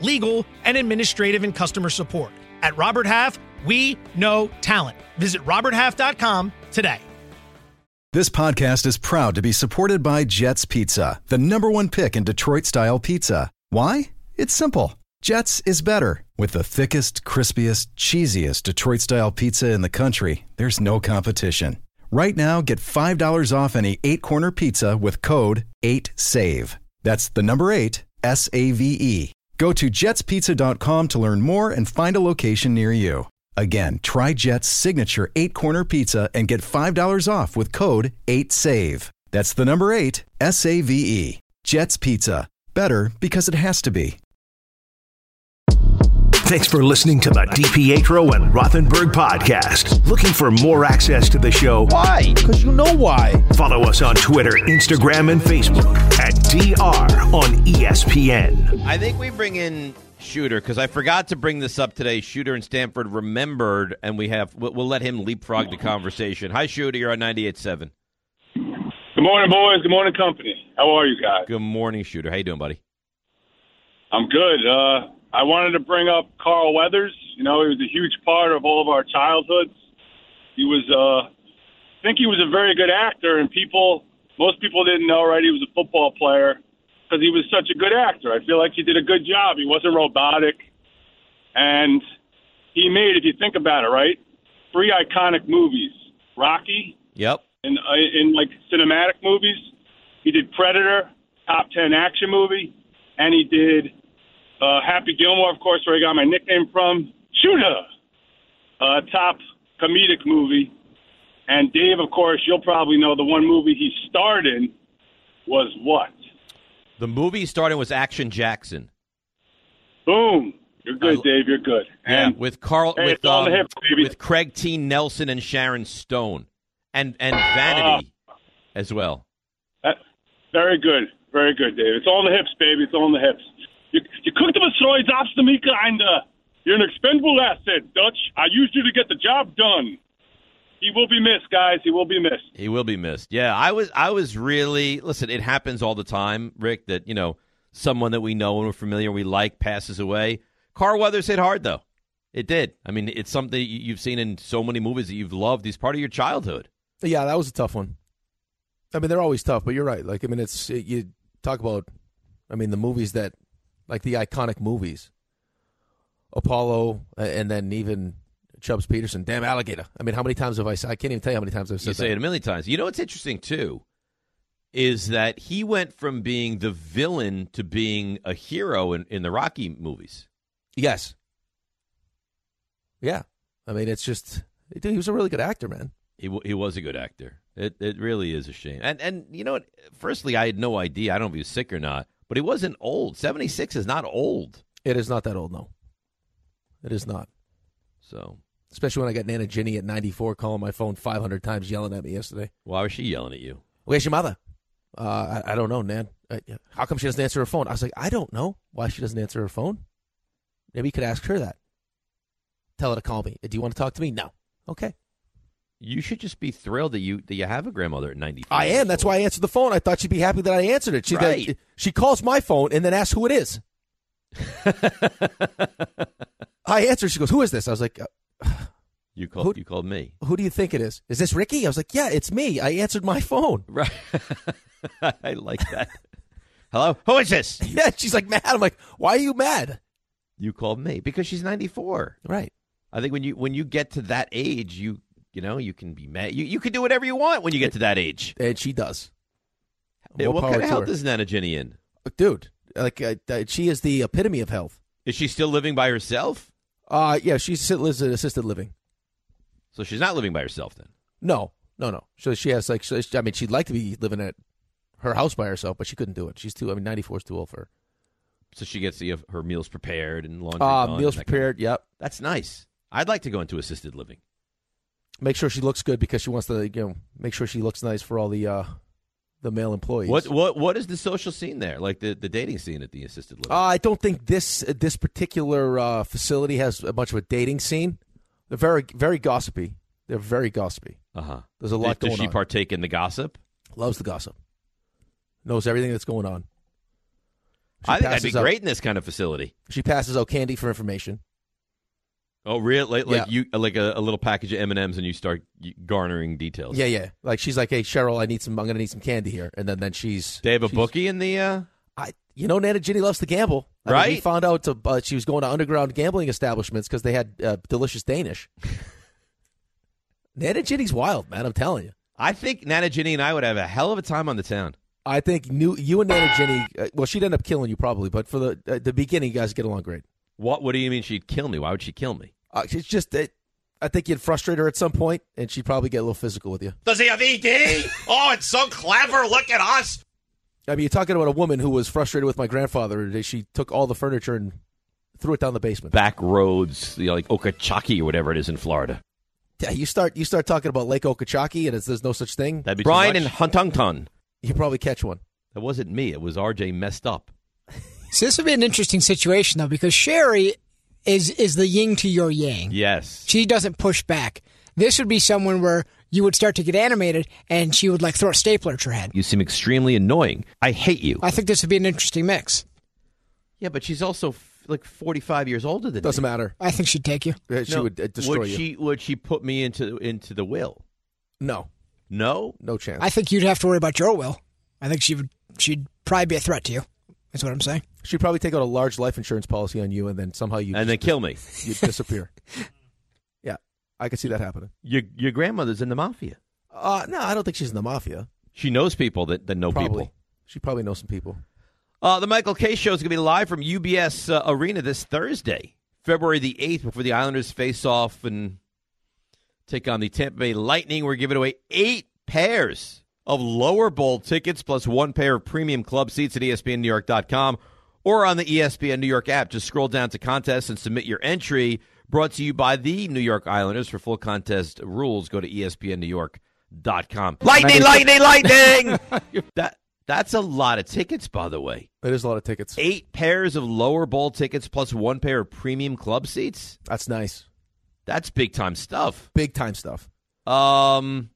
legal, and administrative and customer support. At Robert Half, we know talent. Visit RobertHalf.com today. This podcast is proud to be supported by Jets Pizza, the number one pick in Detroit style pizza. Why? It's simple. Jets is better. With the thickest, crispiest, cheesiest Detroit style pizza in the country, there's no competition. Right now, get $5 off any eight corner pizza with code 8SAVE. That's the number eight, S A V E. Go to jetspizza.com to learn more and find a location near you. Again, try Jet's signature eight corner pizza and get $5 off with code 8SAVE. That's the number eight, S A V E. Jet's Pizza. Better because it has to be. Thanks for listening to the DiPietro and Rothenberg podcast. Looking for more access to the show? Why? Because you know why. Follow us on Twitter, Instagram, and Facebook at DR on ESPN. I think we bring in Shooter because I forgot to bring this up today. Shooter and Stanford remembered, and we have we'll, we'll let him leapfrog the conversation. Hi, Shooter. You're on 98.7. Good morning, boys. Good morning, company. How are you guys? Good morning, Shooter. How you doing, buddy? I'm good. Uh, I wanted to bring up Carl Weathers. You know, he was a huge part of all of our childhoods. He was, uh, I think he was a very good actor, and people, most people didn't know, right? He was a football player because he was such a good actor. I feel like he did a good job. He wasn't robotic, and he made, if you think about it, right, three iconic movies: Rocky, Yep. in uh, in like cinematic movies. He did Predator, top ten action movie, and he did uh, Happy Gilmore, of course, where I got my nickname from. Shooter, uh, top comedic movie. And Dave, of course, you'll probably know the one movie he starred in was what? The movie he starred in was Action Jackson. Boom. You're good, Dave. You're good. Yeah, And with Carl, Hey, with the um, baby. with Craig T. Nelson and Sharon Stone, and and Vanity as well. That, very good. Very good, Dave. It's all in the hips, baby. It's all in the hips. You, you cooked him a soy Mika, and uh, you're an expendable asset, Dutch. I used you to get the job done. He will be missed, guys. He will be missed. He will be missed. Yeah, I was I was really listen. It happens all the time, Rick. That you know someone that we know and we're familiar, we like, passes away. Carl Weathers hit hard though. It did. I mean, it's something you- you've seen in so many movies that you've loved. He's part of your childhood. Yeah, that was a tough one. I mean, they're always tough, but you're right. Like, I mean, it's you talk about. I mean, the movies that, like the iconic movies, Apollo, and then even Chubbs Peterson. Damn alligator. I mean, how many times have I? said I can't even tell you how many times I've said You say that. it a million times. You know what's interesting too is that he went from being the villain to being a hero in, in the Rocky movies. Yes. Yeah, I mean, it's just dude, he was a really good actor, man. He w- he was a good actor. It it really is a shame. And and you know what? Firstly, I had no idea. I don't know if he was sick or not, but he wasn't old. Seventy six is not old. It is not that old, no. It is not. So, especially when I got Nana Ginny at 94 calling my phone 500 times, yelling at me yesterday. Why was she yelling at you? Where's your mother? Uh, I, I don't know, Nan. Uh, how come she doesn't answer her phone? I was like, I don't know why she doesn't answer her phone. Maybe you could ask her that. Tell her to call me. Do you want to talk to me? No. Okay. You should just be thrilled that you that you have a grandmother at ninety. I am. That's why I answered the phone. I thought she'd be happy that I answered it. She Right. she calls my phone and then asks who it is. [laughs] I answer. She goes, "Who is this?" I was like, uh, [sighs] You called Who- you called me. "Who do you think it is? Is this Ricky?" I was like, "Yeah, it's me." I answered my phone. [laughs] Right. [laughs] I like that. [laughs] Hello? Who is this? Yeah, she's like mad. I'm like, "Why are you mad?" You called me because she's 94. Right. I think when you when you get to that age, you you know, you can be mad. You you can do whatever you want when you get to that age. And she does. More what kind of health her. is Nana Jenny in? dude? Like, uh, uh, she is the epitome of health. Is she still living by herself? Uh yeah, she lives in assisted living. So she's not living by herself then. No, no, no. So she has like, so I mean, she'd like to be living at her house by herself, but she couldn't do it. She's too. I mean, 94 is too old for her. So she gets the, her meals prepared and laundry Uh, done meals that kind of- prepared. Yep. That's nice. I'd like to go into assisted living. Make sure she looks good because she wants to, you know, make sure she looks nice for all the uh the male employees. What what what is the social scene there? Like the, the dating scene at the assisted living? Uh, I don't think this this particular uh, facility has a much of a dating scene. They're very very gossipy. They're very gossipy. Uh huh. There's a lot Does going she on. partake in the gossip? Loves the gossip. Knows everything that's going on. She I think that'd be out- great in this kind of facility. She passes out candy for information. Oh, really? Like, like Yeah. you, like a, a little package of M and M's, and you start garnering details. Yeah, yeah. Like she's like, "Hey, Cheryl, I need some. I'm going to need some candy here." And then then she's They have a bookie in the. Uh... I, you know, Nana Ginny loves to gamble. I mean, we found out to, uh, she was going to underground gambling establishments because they had uh, delicious Danish. [laughs] Nana Ginny's wild, man. I'm telling you. I think Nana Ginny and I would have a hell of a time on the town. I think new, you and Nana Ginny. Uh, well, she'd end up killing you probably, but for the uh, the beginning, you guys get along great. What What do you mean she'd kill me? Why would she kill me? Uh, it's just that I think you'd frustrate her at some point, and she'd probably get a little physical with you. Does he have ED? Oh, it's so clever. Look at us. I mean, you're talking about a woman who was frustrated with my grandfather. She took all the furniture and threw it down the basement. Back roads, you know, like Okachaki or whatever it is in Florida. Yeah, you start you start talking about Lake Okeechobee, and it's, there's no such thing. That'd be Brian Brian and and Huntington. You probably catch one. That wasn't me. It was RJ messed up. So [laughs] this would be an interesting situation though, because Sherry is is the yin to your yang. Yes. She doesn't push back. This would be someone where you would start to get animated, and she would like throw a stapler at your head. You seem extremely annoying. I hate you. I think this would be an interesting mix. Yeah, but she's also f- like 45 years older than Doesn't me. matter. I think she'd take you. Uh, She No, would uh, destroy would you. She, would she put me into into the will? No, No? no chance. I think you'd have to worry about your will. I think she would. She'd probably be a threat to you. That's what I'm saying. She'd probably take out a large life insurance policy on you, and then somehow you And then kill me. [laughs] You disappear. [laughs] yeah, I could see that happening. Your your grandmother's in the mafia. Uh, no, I don't think she's in the mafia. She knows people that, that know Probably. people. She probably knows some people. Uh, the Michael Kay Show is going to be live from UBS uh, Arena this Thursday, February the 8th, before the Islanders face off and take on the Tampa Bay Lightning. We're giving away eight pairs of lower bowl tickets plus one pair of premium club seats at ESPNNewYork.com or on the ESPN New York app. Just scroll down to contests and submit your entry. Brought to you by the New York Islanders. For full contest rules, go to ESPNNewYork.com. Lightning, lightning, lightning! [laughs] that that's a lot of tickets, by the way. It is a lot of tickets. Eight pairs of lower bowl tickets plus one pair of premium club seats. That's nice. That's big time stuff. Big time stuff. Um,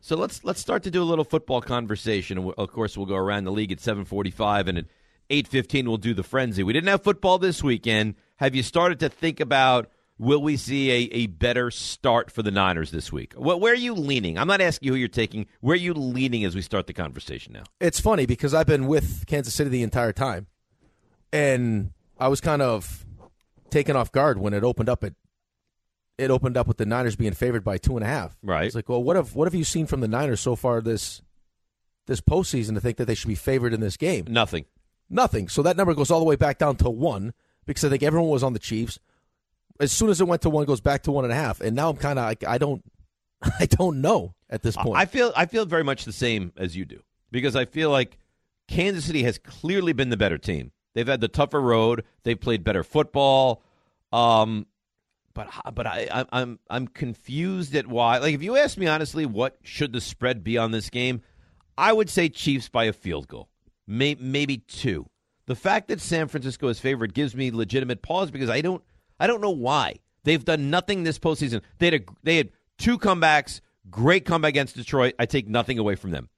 so let's let's start to do a little football conversation. Of course, we'll go around the league at seven forty-five and. It, 8:15 we'll do the frenzy. We didn't have football this weekend. Have you started to think about will we see a, a better start for the Niners this week? Where are you leaning? I'm not asking you who you're taking. Where are you leaning as we start the conversation now? It's funny because I've been with Kansas City the entire time, and I was kind of taken off guard when it opened up at it opened up with the Niners being favored by two and a half. Right. It's like, well, what have what have you seen from the Niners so far this this postseason to think that they should be favored in this game? Nothing. Nothing. So that number goes all the way back down to one because I think everyone was on the Chiefs. As soon as it went to one, it goes back to one and a half, and now I'm kind of like I don't [laughs] I don't know at this point. I feel I feel very much the same as you do because I feel like Kansas City has clearly been the better team. They've had the tougher road. They've played better football. Um, but but I, I I'm I'm confused at why. Like if you ask me honestly, what should the spread be on this game? I would say Chiefs by a field goal, May, maybe two. The fact that San Francisco is favored gives me legitimate pause because I don't I don't know why they've done nothing this postseason. They had a, they had two comebacks, great comeback against Detroit. I take nothing away from them,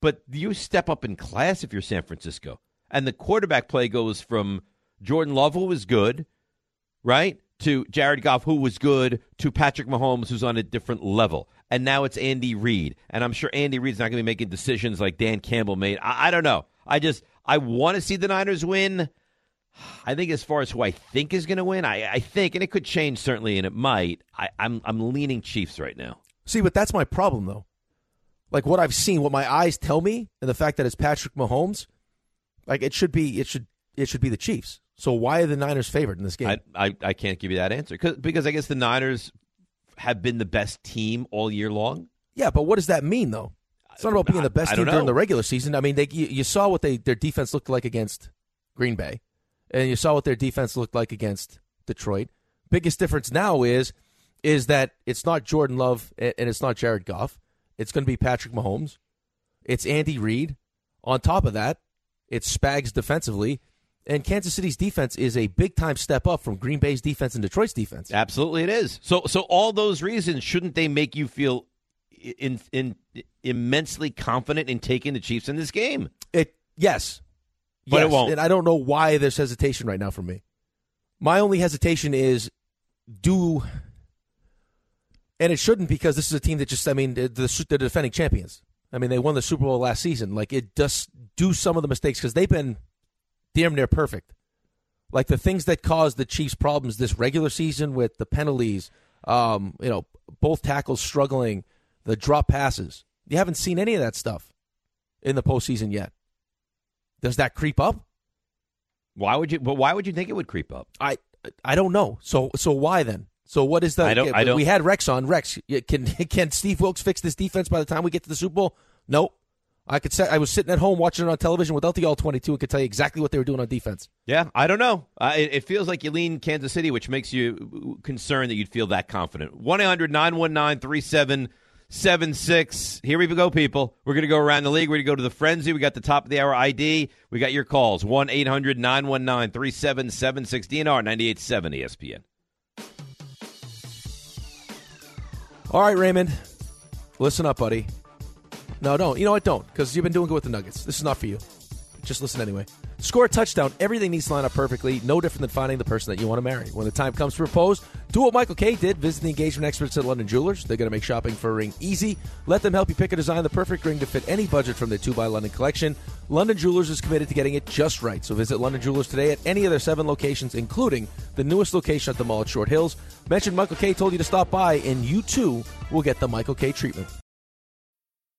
but you step up in class if you're San Francisco, and the quarterback play goes from Jordan Love, who was good, right, to Jared Goff, who was good, to Patrick Mahomes, who's on a different level. And now it's Andy Reid. And I'm sure Andy Reid's not going to be making decisions like Dan Campbell made. I, I don't know. I just, I want to see the Niners win. I think as far as who I think is going to win, I, I think, and it could change certainly, and it might. I, I'm, I'm leaning Chiefs right now. See, but that's my problem though. Like what I've seen, what my eyes tell me, and the fact that it's Patrick Mahomes, like it should be, it should, it should be the Chiefs. So why are the Niners favored in this game? I, I, I can't give you that answer Cause, because I guess the Niners have been the best team all year long. Yeah, but what does that mean though? It's not about being the best team during the regular season. I mean, they you, you saw what they their defense looked like against Green Bay, and you saw what their defense looked like against Detroit. Biggest difference now is is that it's not Jordan Love and and it's not Jared Goff. It's going to be Patrick Mahomes. It's Andy Reid. On top of that, it's Spags defensively, and Kansas City's defense is a big time step up from Green Bay's defense and Detroit's defense. Absolutely, it is. So, so all those reasons shouldn't they make you feel in, in immensely confident in taking the Chiefs in this game? It yes, But it won't. And I don't know why there's hesitation right now for me. My only hesitation is do, and it shouldn't because this is a team that just I mean the, the, the defending champions. I mean they won the Super Bowl last season. Like it does do some of the mistakes because they've been damn near perfect. Like the things that caused the Chiefs problems this regular season with the penalties, um, you know, both tackles struggling, the drop passes. You haven't seen any of that stuff in the postseason yet. Does that creep up? Why would you? But why would you think it would creep up? I I don't know. So so why then? So what is the? I don't- I don't- We had Rex on. Rex, can [laughs] can Steve Wilks fix this defense by the time we get to the Super Bowl? Nope. I could say I was sitting at home watching it on television without the all twenty two and could tell you exactly what they were doing on defense. Yeah, I don't know. Uh, it, it feels like you lean Kansas City, which makes you concerned that you'd feel that confident. 1 800 919 3776. Here we go, people. We're going to go around the league. We're going to go to the frenzy. We got the top of the hour ID. We got your calls 1 800 919 3776. DNR 987 ESPN. All right, Raymond, listen up, buddy. No, don't. You know what? Don't, because you've been doing good with the Nuggets. This is not for you. Just listen anyway. Score a touchdown. Everything needs to line up perfectly. No different than finding the person that you want to marry. When the time comes to propose, do what Michael Kay did. Visit the engagement experts at London Jewelers. They're going to make shopping for a ring easy. Let them help you pick a design the perfect ring to fit any budget from their 2 by London collection. London Jewelers is committed to getting it just right. So visit London Jewelers today at any of their seven locations, including the newest location at the mall at Short Hills. Mention Michael Kay told you to stop by, and you too will get the Michael Kay treatment.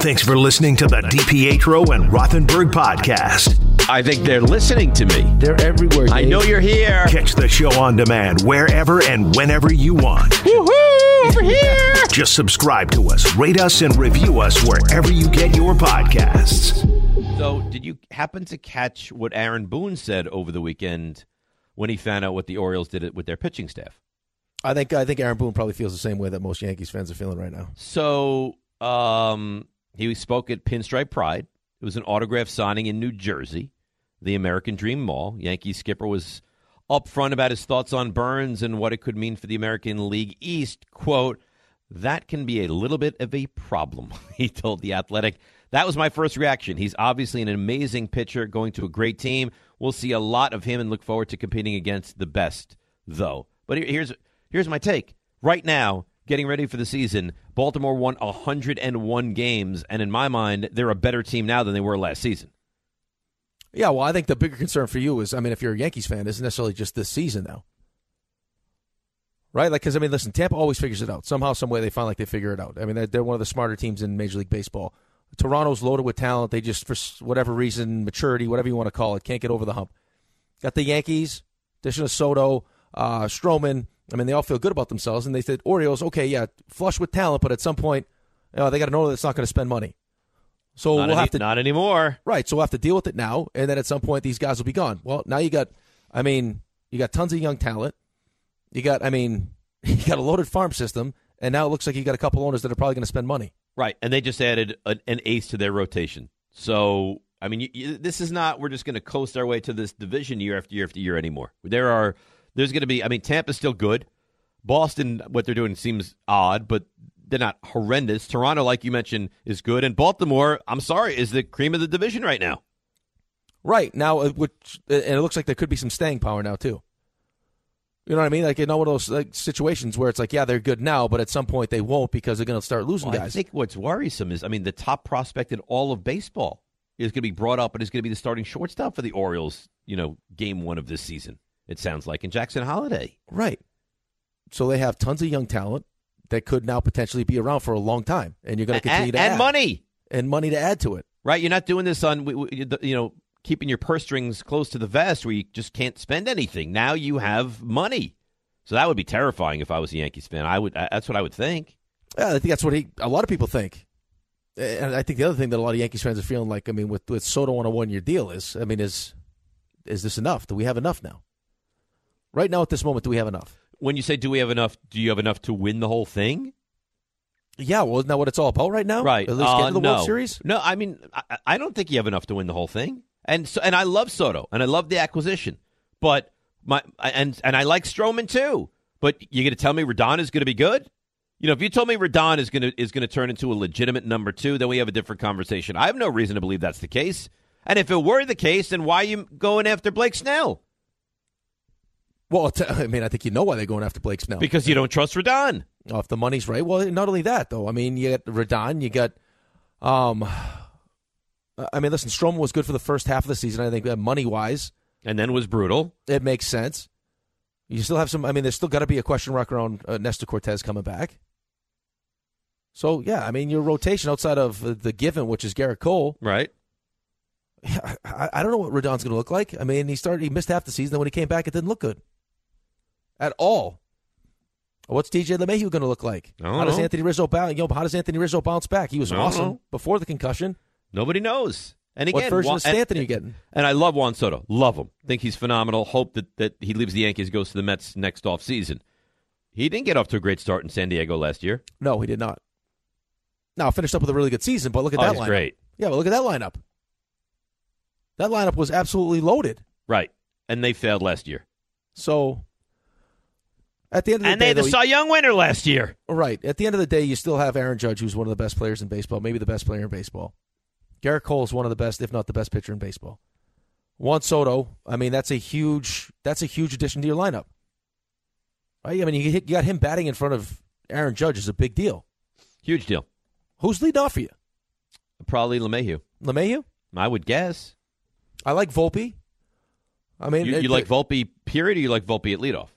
Thanks for listening to the DiPietro and Rothenberg podcast. I think they're listening to me. They're everywhere. I know you're here. Catch the show on demand wherever and whenever you want. Woohoo! Over here. Just subscribe to us, rate us, and review us wherever you get your podcasts. So, did you happen to catch what Aaron Boone said over the weekend when he found out what the Orioles did with their pitching staff? I think I think Aaron Boone probably feels the same way that most Yankees fans are feeling right now. So, um, he spoke at Pinstripe Pride. It was an autograph signing in New Jersey, the American Dream Mall. Yankee skipper was upfront about his thoughts on Burnes and what it could mean for the American League East. Quote, that can be a little bit of a problem, [laughs] he told The Athletic. That was my first reaction. He's obviously an amazing pitcher, going to a great team. We'll see a lot of him and look forward to competing against the best, though. But here's here's my take. Right now, getting ready for the season, Baltimore won 101 games, and in my mind, they're a better team now than they were last season. Yeah, well, I think the bigger concern for you is, I mean, if you're a Yankees fan, isn't necessarily just this season though, right? Like, because I mean, listen, Tampa always figures it out somehow, some way. They find like they figure it out. I mean, they're, they're one of the smarter teams in Major League Baseball. Toronto's loaded with talent. They just, for whatever reason, maturity, whatever you want to call it, can't get over the hump. Got the Yankees, addition of Soto, uh, Stroman. I mean, they all feel good about themselves, and they said Orioles, okay, yeah, flush with talent, but at some point, you know, they got to know that it's not going to spend money. So not we'll any, have to not anymore, right? So we'll have to deal with it now, and then at some point, these guys will be gone. Well, now you got, I mean, you got tons of young talent. You got, I mean, [laughs] you got a loaded farm system, and now it looks like you got a couple owners that are probably going to spend money. Right, and they just added an, an ace to their rotation. So, I mean, you, you, this is not we're just going to coast our way to this division year after year after year anymore. There are there's going to be. I mean, Tampa's still good. Boston, what they're doing seems odd, but they're not horrendous. Toronto, like you mentioned, is good, and Baltimore, I'm sorry, is the cream of the division right now. Right now, uh, which and it looks like there could be some staying power now too. You know what I mean? Like in one of those like, situations where it's like, yeah, they're good now, but at some point they won't because they're going to start losing well, guys. I think what's worrisome is, I mean, the top prospect in all of baseball is going to be brought up and is going to be the starting shortstop for the Orioles. You know, game one of this season. It sounds like in Jackson Holliday. Right. So they have tons of young talent that could now potentially be around for a long time, and you're going to continue and, to and add. money and money to add to it. Right. You're not doing this on you know keeping your purse strings close to the vest where you just can't spend anything. Now you have money. So that would be terrifying if I was a Yankees fan. I would. That's what I would think. Yeah, I think that's what he, a lot of people think. And I think the other thing that a lot of Yankees fans are feeling like, I mean, with, with Soto on a one year deal is, I mean, is is this enough? Do we have enough now? Right now, at this moment, do we have enough? When you say do we have enough, do you have enough to win the whole thing? Yeah, well, isn't that what it's all about right now? Right. At least uh, get to the no. World Series? No, I mean, I, I don't think you have enough to win the whole thing. And so, and I love Soto, and I love the acquisition, but my and and I like Stroman too. But you're going to tell me Rodon is going to be good? You know, if you told me Rodon is going to is going to turn into a legitimate number two, then we have a different conversation. I have no reason to believe that's the case. And if it were the case, then why are you going after Blake Snell? Well, [laughs] I mean, I think you know why they're going after Blake Snell because you don't trust Rodon. Oh, if the money's right, well, not only that though. I mean, you got Rodon, you got, um, I mean, listen, Stroman was good for the first half of the season. I think money wise, and then was brutal. It makes sense. You still have some. I mean, there's still got to be a question mark around uh, Nestor Cortes coming back. So yeah, I mean, your rotation outside of uh, the given, which is Gerrit Cole, right? Yeah, I, I don't know what Rodon's going to look like. I mean, he started, he missed half the season. Then when he came back, it didn't look good at all. What's DJ LeMahieu going to look like? How does know. Anthony Rizzo bounce? You know, how does Anthony Rizzo bounce back? He was awesome know. before the concussion. Nobody knows. And again, What version Juan- of Stanton are you getting? And I love Juan Soto. Love him. Think he's phenomenal. Hope that, that he leaves the Yankees, goes to the Mets next off season. He didn't get off to a great start in San Diego last year. No, he did not. Now finished up with a really good season, but look at Oh, that lineup. great. Yeah, but look at that lineup. That lineup was absolutely loaded. Right. And they failed last year. So, At the end of the and day, they had the Cy Young winner last year. Right. At the end of the day, you still have Aaron Judge, who's one of the best players in baseball, maybe the best player in baseball. Gerrit Cole is one of the best, if not the best pitcher in baseball. Juan Soto, I mean, that's a huge that's a huge addition to your lineup. Right? I mean, you, you got him batting in front of Aaron Judge is a big deal. Huge deal. Who's leading off for you? Probably LeMahieu. LeMahieu? I would guess. I like Volpe. I mean, you, it- like Volpe period, or you like Volpe at leadoff?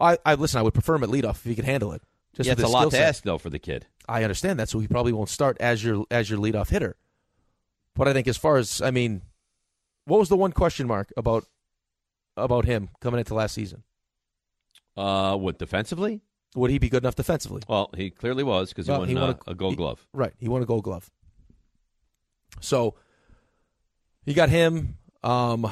I, I listen. I would prefer him at leadoff if he could handle it. Just yeah, it's a lot skill to set. ask though for the kid. I understand that, so he probably won't start as your as your leadoff hitter. But I think as far as I mean, what was the one question mark about about him coming into last season? Uh, what defensively? Would he be good enough defensively? Well, he clearly was because he, Well, won, he won uh, a- a, Gold he- Glove. Right, he won a Gold Glove. So you got him. Um,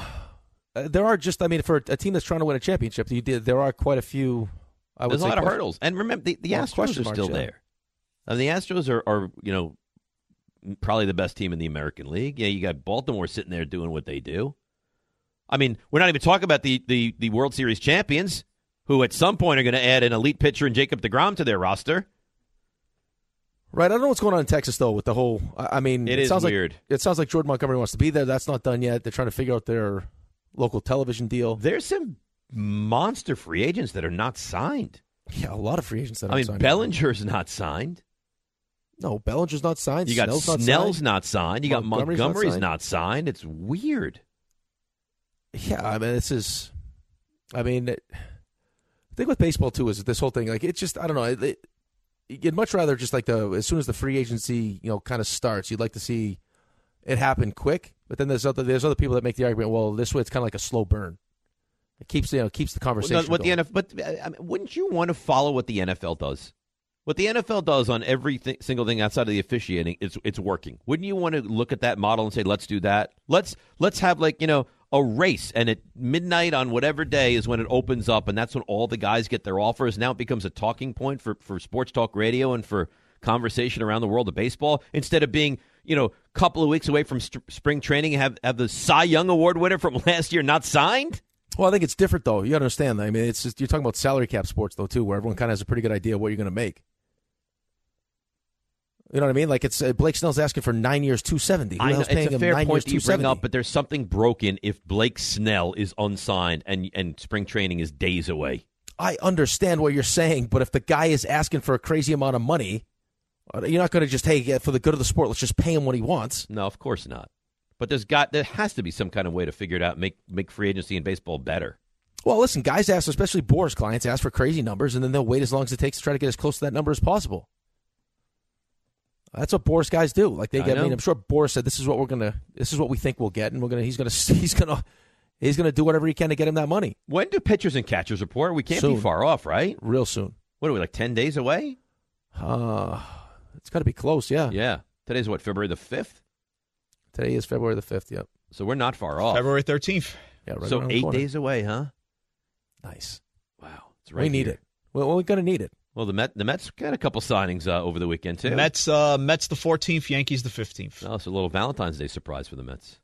Uh, there are just, I mean, for a team that's trying to win a championship, you did. There are quite a few. I would There's a say lot of hurdles, and remember the, the Well, Astros are still yeah. there. And the Astros are, are, you know, probably the best team in the American League. Yeah, you got Baltimore sitting there doing what they do. I mean, we're not even talking about the the, the World Series champions, who at some point are going to add an elite pitcher in Jacob Degrom to their roster. Right. I don't know what's going on in Texas though with the whole. I I mean, It is sounds weird. Like, it sounds like Jordan Montgomery wants to be there. That's not done yet. They're trying to figure out their local television deal. There's some monster free agents that are not signed. Yeah, a lot of free agents that I mean, signed. Bellinger's not signed. No, Bellinger's not signed. You got Snell's not Snell's signed. not signed. You got Montgomery's not signed. not signed. It's weird. Yeah, I mean, this is. I mean, it, the thing with baseball too is this whole thing. Like, it's just I don't know. It, it, you'd much rather just like the as soon as the free agency you know kind of starts, you'd like to see it happen quick. But then there's other there's other people that make the argument. Well, this way it's kind of like a slow burn. It keeps you know keeps the conversation. Well, what the going. NFL, but uh, I mean, wouldn't you want to follow what the NFL does? What the NFL does on every thi- single thing outside of the officiating, it's it's working. Wouldn't you want to look at that model and say, let's do that? Let's let's have like you know a race, and at midnight on whatever day is when it opens up, and that's when all the guys get their offers. Now it becomes a talking point for for sports talk radio and for conversation around the world of baseball instead of being you know a couple of weeks away from st- spring training and have have the Cy Young Award winner from [laughs] last year not signed. Well, I think it's different though. You got to understand. I mean, it's just you're talking about salary cap sports though too, where everyone kind of has a pretty good idea of what you're going to make. You know what I mean? Like it's uh, Blake Snell's asking for nine years, two seventy. I know, paying it's a him fair nine point you bring up, but there's something broken if Blake Snell is unsigned and and spring training is days away. I understand what you're saying, but if the guy is asking for a crazy amount of money, you're not going to just hey for the good of the sport, let's just pay him what he wants. No, of course not. But there's got there has to be some kind of way to figure it out, make make free agency in baseball better. Well, listen, guys ask, especially Boras clients, ask for crazy numbers, and then they'll wait as long as it takes to try to get as close to that number as possible. That's what Boras guys do. Like they I get. I, mean, know. I'm sure Boras said, "This is what we're gonna. This is what we think we'll get, and we're gonna. He's gonna. [laughs] He's gonna. He's gonna do whatever he can to get him that money. When do pitchers and catchers report? We can't be far off, right? Real soon. What are we like ten days away? Uh it's got to be close. Yeah. Yeah. Today's what February the fifth. Today is February the fifth. Yep. So we're not far off. February 13th. Yeah. Right so around the eight corner. days away, huh? Nice. Wow. It's we need here. it. Well, we're gonna need it. Well, the Met the Mets got a couple signings uh, over the weekend too. Mets, uh, Mets the 14th, Yankees the 15th. Oh, it's a little Valentine's Day surprise for the Mets.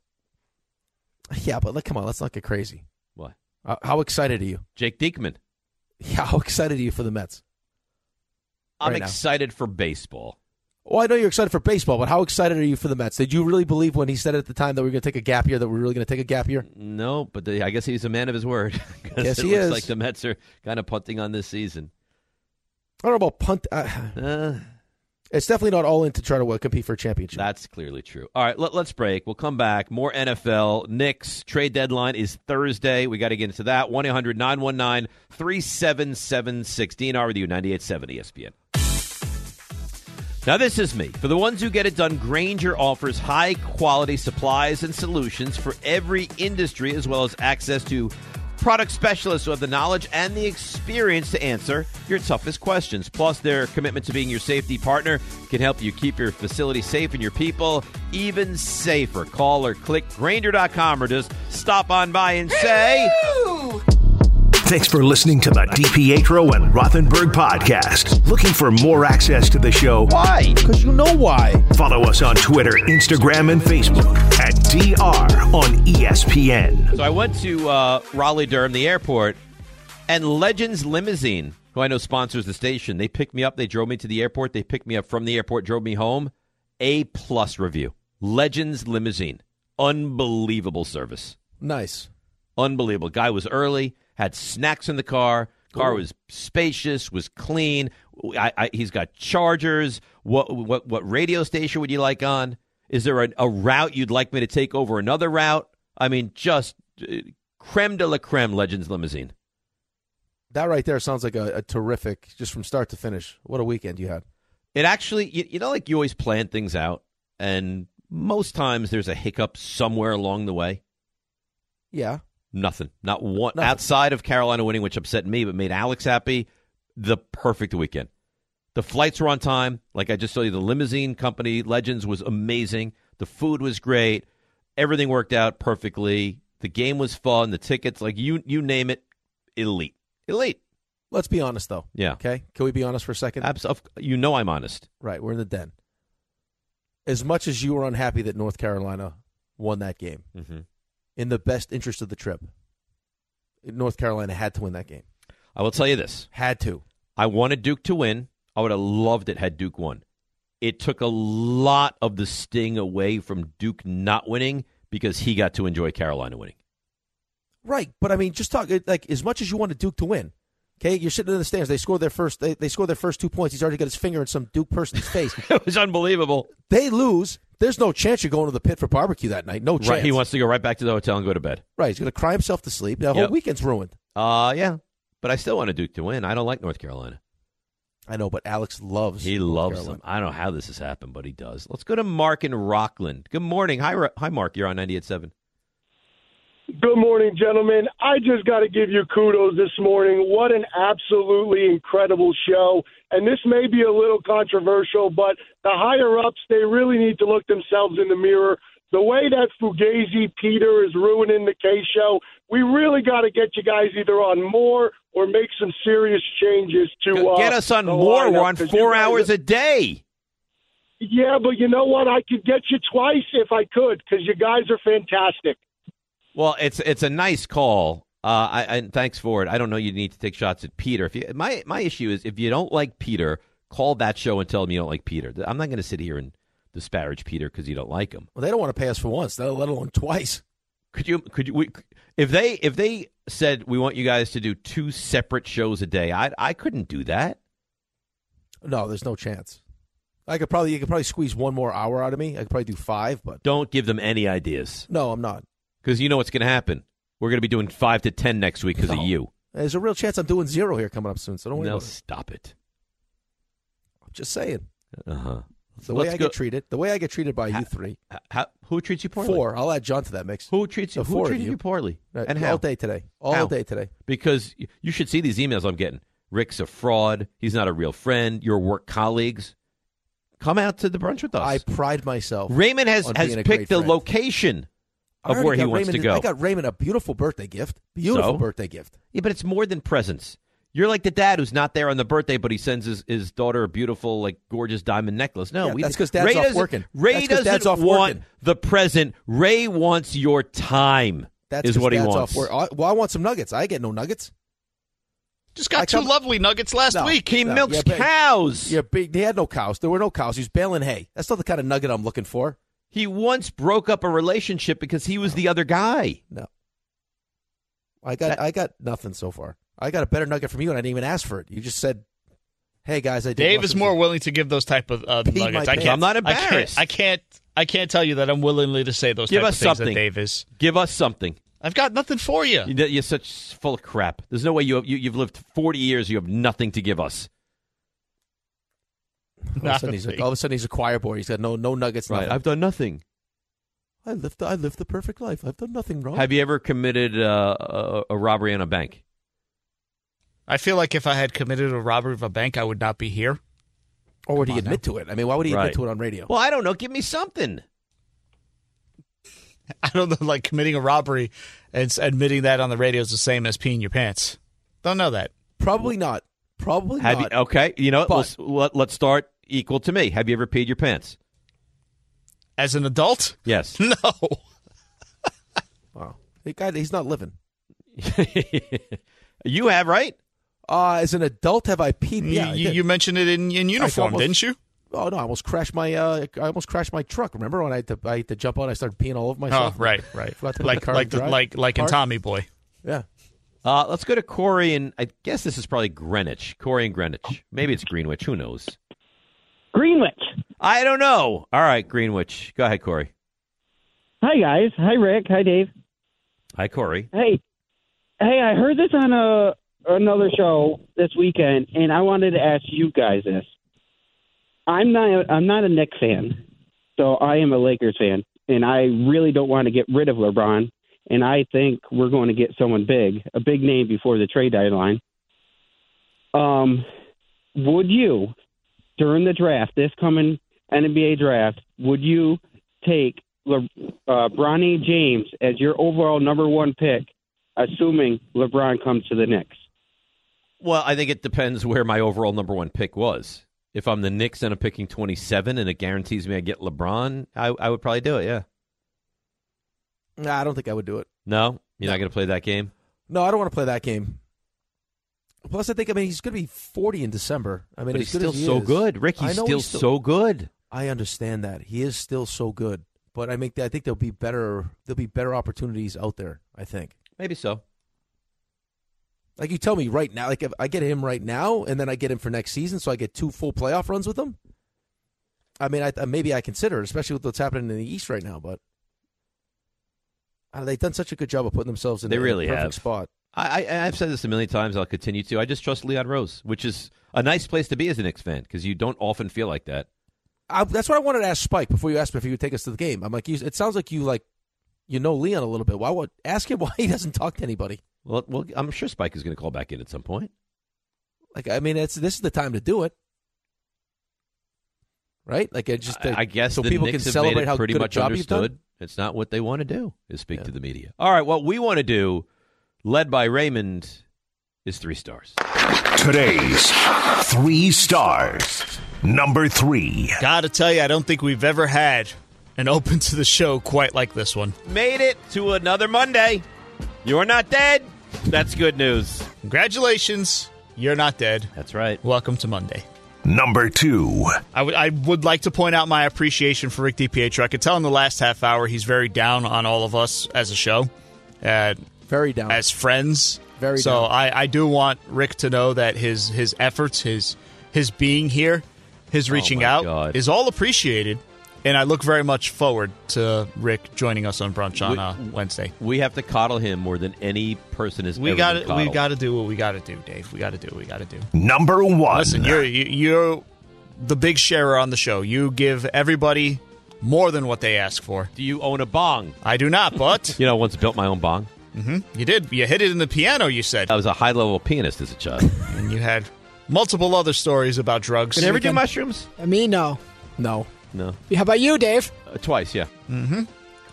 Yeah, but like, come on, let's not get crazy. What? Uh, how excited are you? Jake Diekman. Yeah, [laughs] how excited are you for the Mets? I'm Right now. excited for baseball. Well, I know you're excited for baseball, but how excited are you for the Mets? Did you really believe when he said at the time that we are going to take a gap year that we're really going to take a gap year? No, but the, I guess he's a man of his word. [laughs] Yes, it he looks is. Like the Mets are kind of punting on this season. I don't know about punt. Uh, Uh, it's definitely not all in to try to uh, compete for a championship. that's clearly true. All right, let, us break. We'll come back. More NFL. Knicks trade deadline is Thursday. We got to get into that. 1 800 919 3776. DNR with you, 9870 ESPN. Now, this is me. For the ones who get it done, Grainger offers high quality supplies and solutions for every industry, as well as access to product specialists who have the knowledge and the experience to answer your toughest questions. Plus, their commitment to being your safety partner can help you keep your facility safe and your people even safer. Call or click Grainger.com or just stop on by and say. Thanks for listening to the DiPietro and Rothenberg podcast. Looking for more access to the show? Why? Because you know why. Follow us on Twitter, Instagram, and Facebook at DR on ESPN. So I went to uh, Raleigh Durham, the airport, and Legends Limousine who I know sponsors the station. They picked me up. They drove me to the airport. They picked me up from the airport, drove me home. A plus review. Legends Limousine. Unbelievable service. Nice. Unbelievable. Guy was early, had snacks in the car. Car Ooh. was spacious, was clean. I, I, he's got chargers. What, what what radio station would you like on? Is there a, a route you'd like me to take over another route? I mean, just uh, creme de la creme Legends Limousine. That right there sounds like a, a terrific, just from start to finish. What a weekend you had. It actually, you, you know, like you always plan things out, and most times there's a hiccup somewhere along the way. Yeah. Nothing. Not one. Outside of Carolina winning, which upset me, but made Alex happy, the perfect weekend. The flights were on time. Like I just told you, the limousine company, Legends, was amazing. The food was great. Everything worked out perfectly. The game was fun. The tickets, like you, you name it, elite. Elite. Let's be honest, though. Yeah. Okay. Can we be honest for a second? Absolutely. You know I'm honest. Right. We're in the den. As much as you were unhappy that North Carolina won that game, mm-hmm. In the best interest of the trip, North Carolina had to win that game. I will tell you this. Had to. I wanted Duke to win. I would have loved it had Duke won. It took a lot of the sting away from Duke not winning because he got to enjoy Carolina winning. Right, but I mean, just talk like as much as you wanted Duke to win. Okay, you're sitting in the stands. They score their first. They, they score their first two points. He's already got his finger in some Duke person's face. [laughs] it was unbelievable. They lose. There's no chance you're going to the pit for barbecue that night. No chance. Right, he wants to go right back to the hotel and go to bed. Right, he's going to cry himself to sleep. The whole Yep. weekend's ruined. Uh yeah, but I still wanted Duke to win. I don't like North Carolina. I know, but Alex loves. He North loves Carolina. them. I don't know how this has happened, but he does. Let's go to Mark in Rockland. Good morning. Hi, hi, Mark. You're on 98.7. Good morning, gentlemen. I just got to give you kudos this morning. What an absolutely incredible show. And this may be a little controversial, but the higher ups, they really need to look themselves in the mirror. The way that Fugazi Peter is ruining the K show, we really got to get you guys either on more or make some serious changes to uh, Get us on more. We're on four hours a day. Yeah, but you know what? I could get you twice if I could because you guys are fantastic. Well, it's it's a nice call. Uh, I, and thanks for it. I don't know. You need to take shots at Peter. If you, my my issue is if you don't like Peter, call that show and tell him you don't like Peter. I'm not going to sit here and disparage Peter because you don't like him. Well, they don't want to pay us for once, let alone twice. Could you? Could you? We, if they if they said we want you guys to do two separate shows a day, I I couldn't do that. No, there's no chance. I could probably you could probably squeeze one more hour out of me. I could probably do five, but Don't give them any ideas no, I'm not. Because you know what's going to happen. We're going to be doing five to ten next week because of you. There's a real chance I'm doing zero here coming up soon. So don't worry No, stop it. I'm just saying. Uh huh. The way I get treated, the way I get treated by you three. How, who treats you poorly? Four. I'll add John to that mix. Who treats you? Who treated you, poorly? Right, And all how? day today. All How? day today. Because you should see these emails I'm getting. Rick's a fraud. He's not a real friend. Your work colleagues. Come out to the brunch with us. I pride myself. Raymond has has picked the friend. location of where he got wants Raymond, to go. I got Raymond a beautiful birthday gift. Beautiful So? birthday gift. Yeah, but it's more than presents. You're like the dad who's not there on the birthday, but he sends his, his daughter a beautiful, like, gorgeous diamond necklace. No, Yeah, we, that's 'cause dad's Ray off doesn't- working. Ray That's 'cause doesn't dad's off want working. the present. Ray wants your time. That's is 'cause what he wants. Off work. I- Well, I want some nuggets. I get no nuggets. Just got I two come- lovely nuggets last No, week. He no, milks yeah, cows. Yeah, big. He had no cows. There were no cows. He was baling hay. That's not the kind of nugget I'm looking for. He once broke up a relationship because he was the other guy. No. I got I got nothing so far. I got a better nugget from you, and I didn't even ask for it. You just said, "Hey guys, I did." Dave is some- more willing to give those type of uh, nuggets. I can't, I'm not I can't- embarrassed. I can't. I can't tell you that I'm willingly to say those Give type us of things something. that Dave is. Give us something. I've got nothing for you. You- You're such full of crap. There's no way you, have, you you've lived 40 years. You have nothing to give us. All of, a sudden he's a, all of a sudden he's a choir boy. He's got no no nuggets. Right. nothing. I've done nothing. I lived I lived the perfect life. I've done nothing wrong. Have you ever committed uh, a, a robbery on a bank? I feel like if I had committed a robbery of a bank, I would not be here. or would he Come on admit to it? I mean, why would he Right. admit to it on radio? Well, I don't know. Give me something. [laughs] I don't know. Like committing a robbery and admitting that on the radio is the same as peeing your pants. Don't know that. Probably not. Probably Have not. you? Okay. You know? But- Let's, let, let's start equal to me. Have you ever peed your pants? As an adult, Yes. [laughs] no. [laughs] Wow. The guy, he's not living. [laughs] you have, right? Uh, as an adult, have I peed? You, Yeah, you, did. you mentioned it in, in uniform, almost- didn't you? Oh no! I almost crashed my. Uh, I almost crashed my truck. Remember when I had to? I had to jump out. I started peeing all over myself. Oh, right, right. Forgot to put Like the car like in the, like like in Tommy Boy. Yeah. Uh, let's go to Corey, and I guess this is probably Greenwich. Corey and Greenwich. Maybe it's Greenwich. Who knows? Greenwich. I don't know. All right, Greenwich. Go ahead, Corey. Hi guys. Hi Rick. Hi Dave. Hi, Corey. Hey, hey. I heard this on a another show this weekend, and I wanted to ask you guys this. I'm not. I'm not a Knicks fan, so I am a Lakers fan, and I really don't want to get rid of LeBron. And I think we're going to get someone big, a big name before the trade deadline. Um, would you, during the draft, this coming NBA draft, would you take Le- uh, Bronny James as your overall number one pick, assuming LeBron comes to the Knicks? Well, I think it depends where my overall number one pick was. If I'm the Knicks and I'm picking 27 and it guarantees me I get LeBron, I, I would probably do it, yeah. Nah, I don't think I would do it. No? You're not going to play that game? No, I don't want to play that game. Plus, I think I mean he's going to be forty in December. I mean, But he's still he so is- good. Rick, he's still he's so good. I understand that he is still so good, but I make I think there'll be better there'll be better opportunities out there. I think. Maybe so. Like you tell me right now, like if I get him right now, and then I get him for next season, so I get two full playoff runs with him. I mean, I, maybe I consider it, especially with what's happening in the East right now. But uh, they've done such a good job of putting themselves in They a- really perfect have. spot. I, I, I've said this a million times. I'll continue to. I just trust Leon Rose, which is a nice place to be as a Knicks fan because you don't often feel like that. I, that's what I wanted to ask Spike before you asked me if he would take us to the game. I'm like, you, it sounds like you like you know Leon a little bit. Why would ask him [laughs] why he doesn't talk to anybody? Well, well, I'm sure Spike is going to call back in at some point. Like, I mean, it's this is the time to do it, right? Like, it just I, I guess so people Knicks can celebrate how pretty good much a job understood. It's not what they want to do is speak to the media. All right, what we want to do, led by Raymond, is three stars. Today's three stars. Number three. Gotta tell you, I don't think we've ever had an open to the show quite like this one. Made it to another Monday. You're not dead. That's good news. Congratulations, you're not dead. That's right. Welcome to Monday. Number two. I would I would like to point out my appreciation for Rick DiPietro. I could tell in the last half hour he's very down on all of us as a show, uh, very down as friends. Very so. down. I, I do want Rick to know that his his efforts, his his being here, his Oh, reaching my out God. is all appreciated, and I look very much forward to Rick joining us on brunch on We- uh, Wednesday. We have to coddle him more than any person has We got to. we got to do what we got to do, Dave. We got to do what we got to do. Number one. Listen, you're you- you're the big sharer on the show. You give everybody more than what they ask for. Do you own a bong? I do not, but [laughs] You know, I once built my own bong. Hmm you did. You hit it in the piano. You said, I was a high level pianist as a child. [laughs] and you had multiple other stories about drugs. Did you ever do mushrooms? I Me, no. No. No. How about you, Dave? Uh, twice, yeah. Mm-hmm.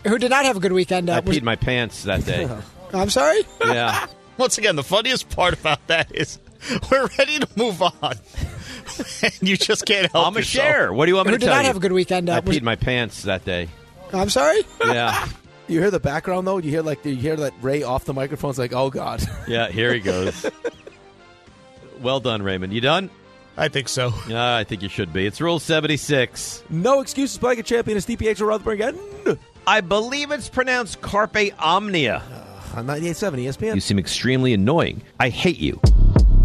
Who did not have a good weekend? Uh, I was- peed my pants that day. [laughs] I'm sorry. yeah. [laughs] Once again, the funniest part about that is we're ready to move on, and you just can't help. I'm a yourself. share. What do you want me Who to did tell not you? have a good weekend? Uh, I was- peed my pants that day. I'm sorry. Yeah. You hear the background though? You hear like you hear that Ray off the microphone. It's like, oh god. [laughs] Yeah, here he goes. well done, Raymond. You done? I think so. Yeah, I think you should be. It's Rule 76. No excuses. Blanket champion is DPH or Rutherford again. I believe it's pronounced Carpe Omnia. Uh, On 98.7 ESPN. You seem extremely annoying. I hate you.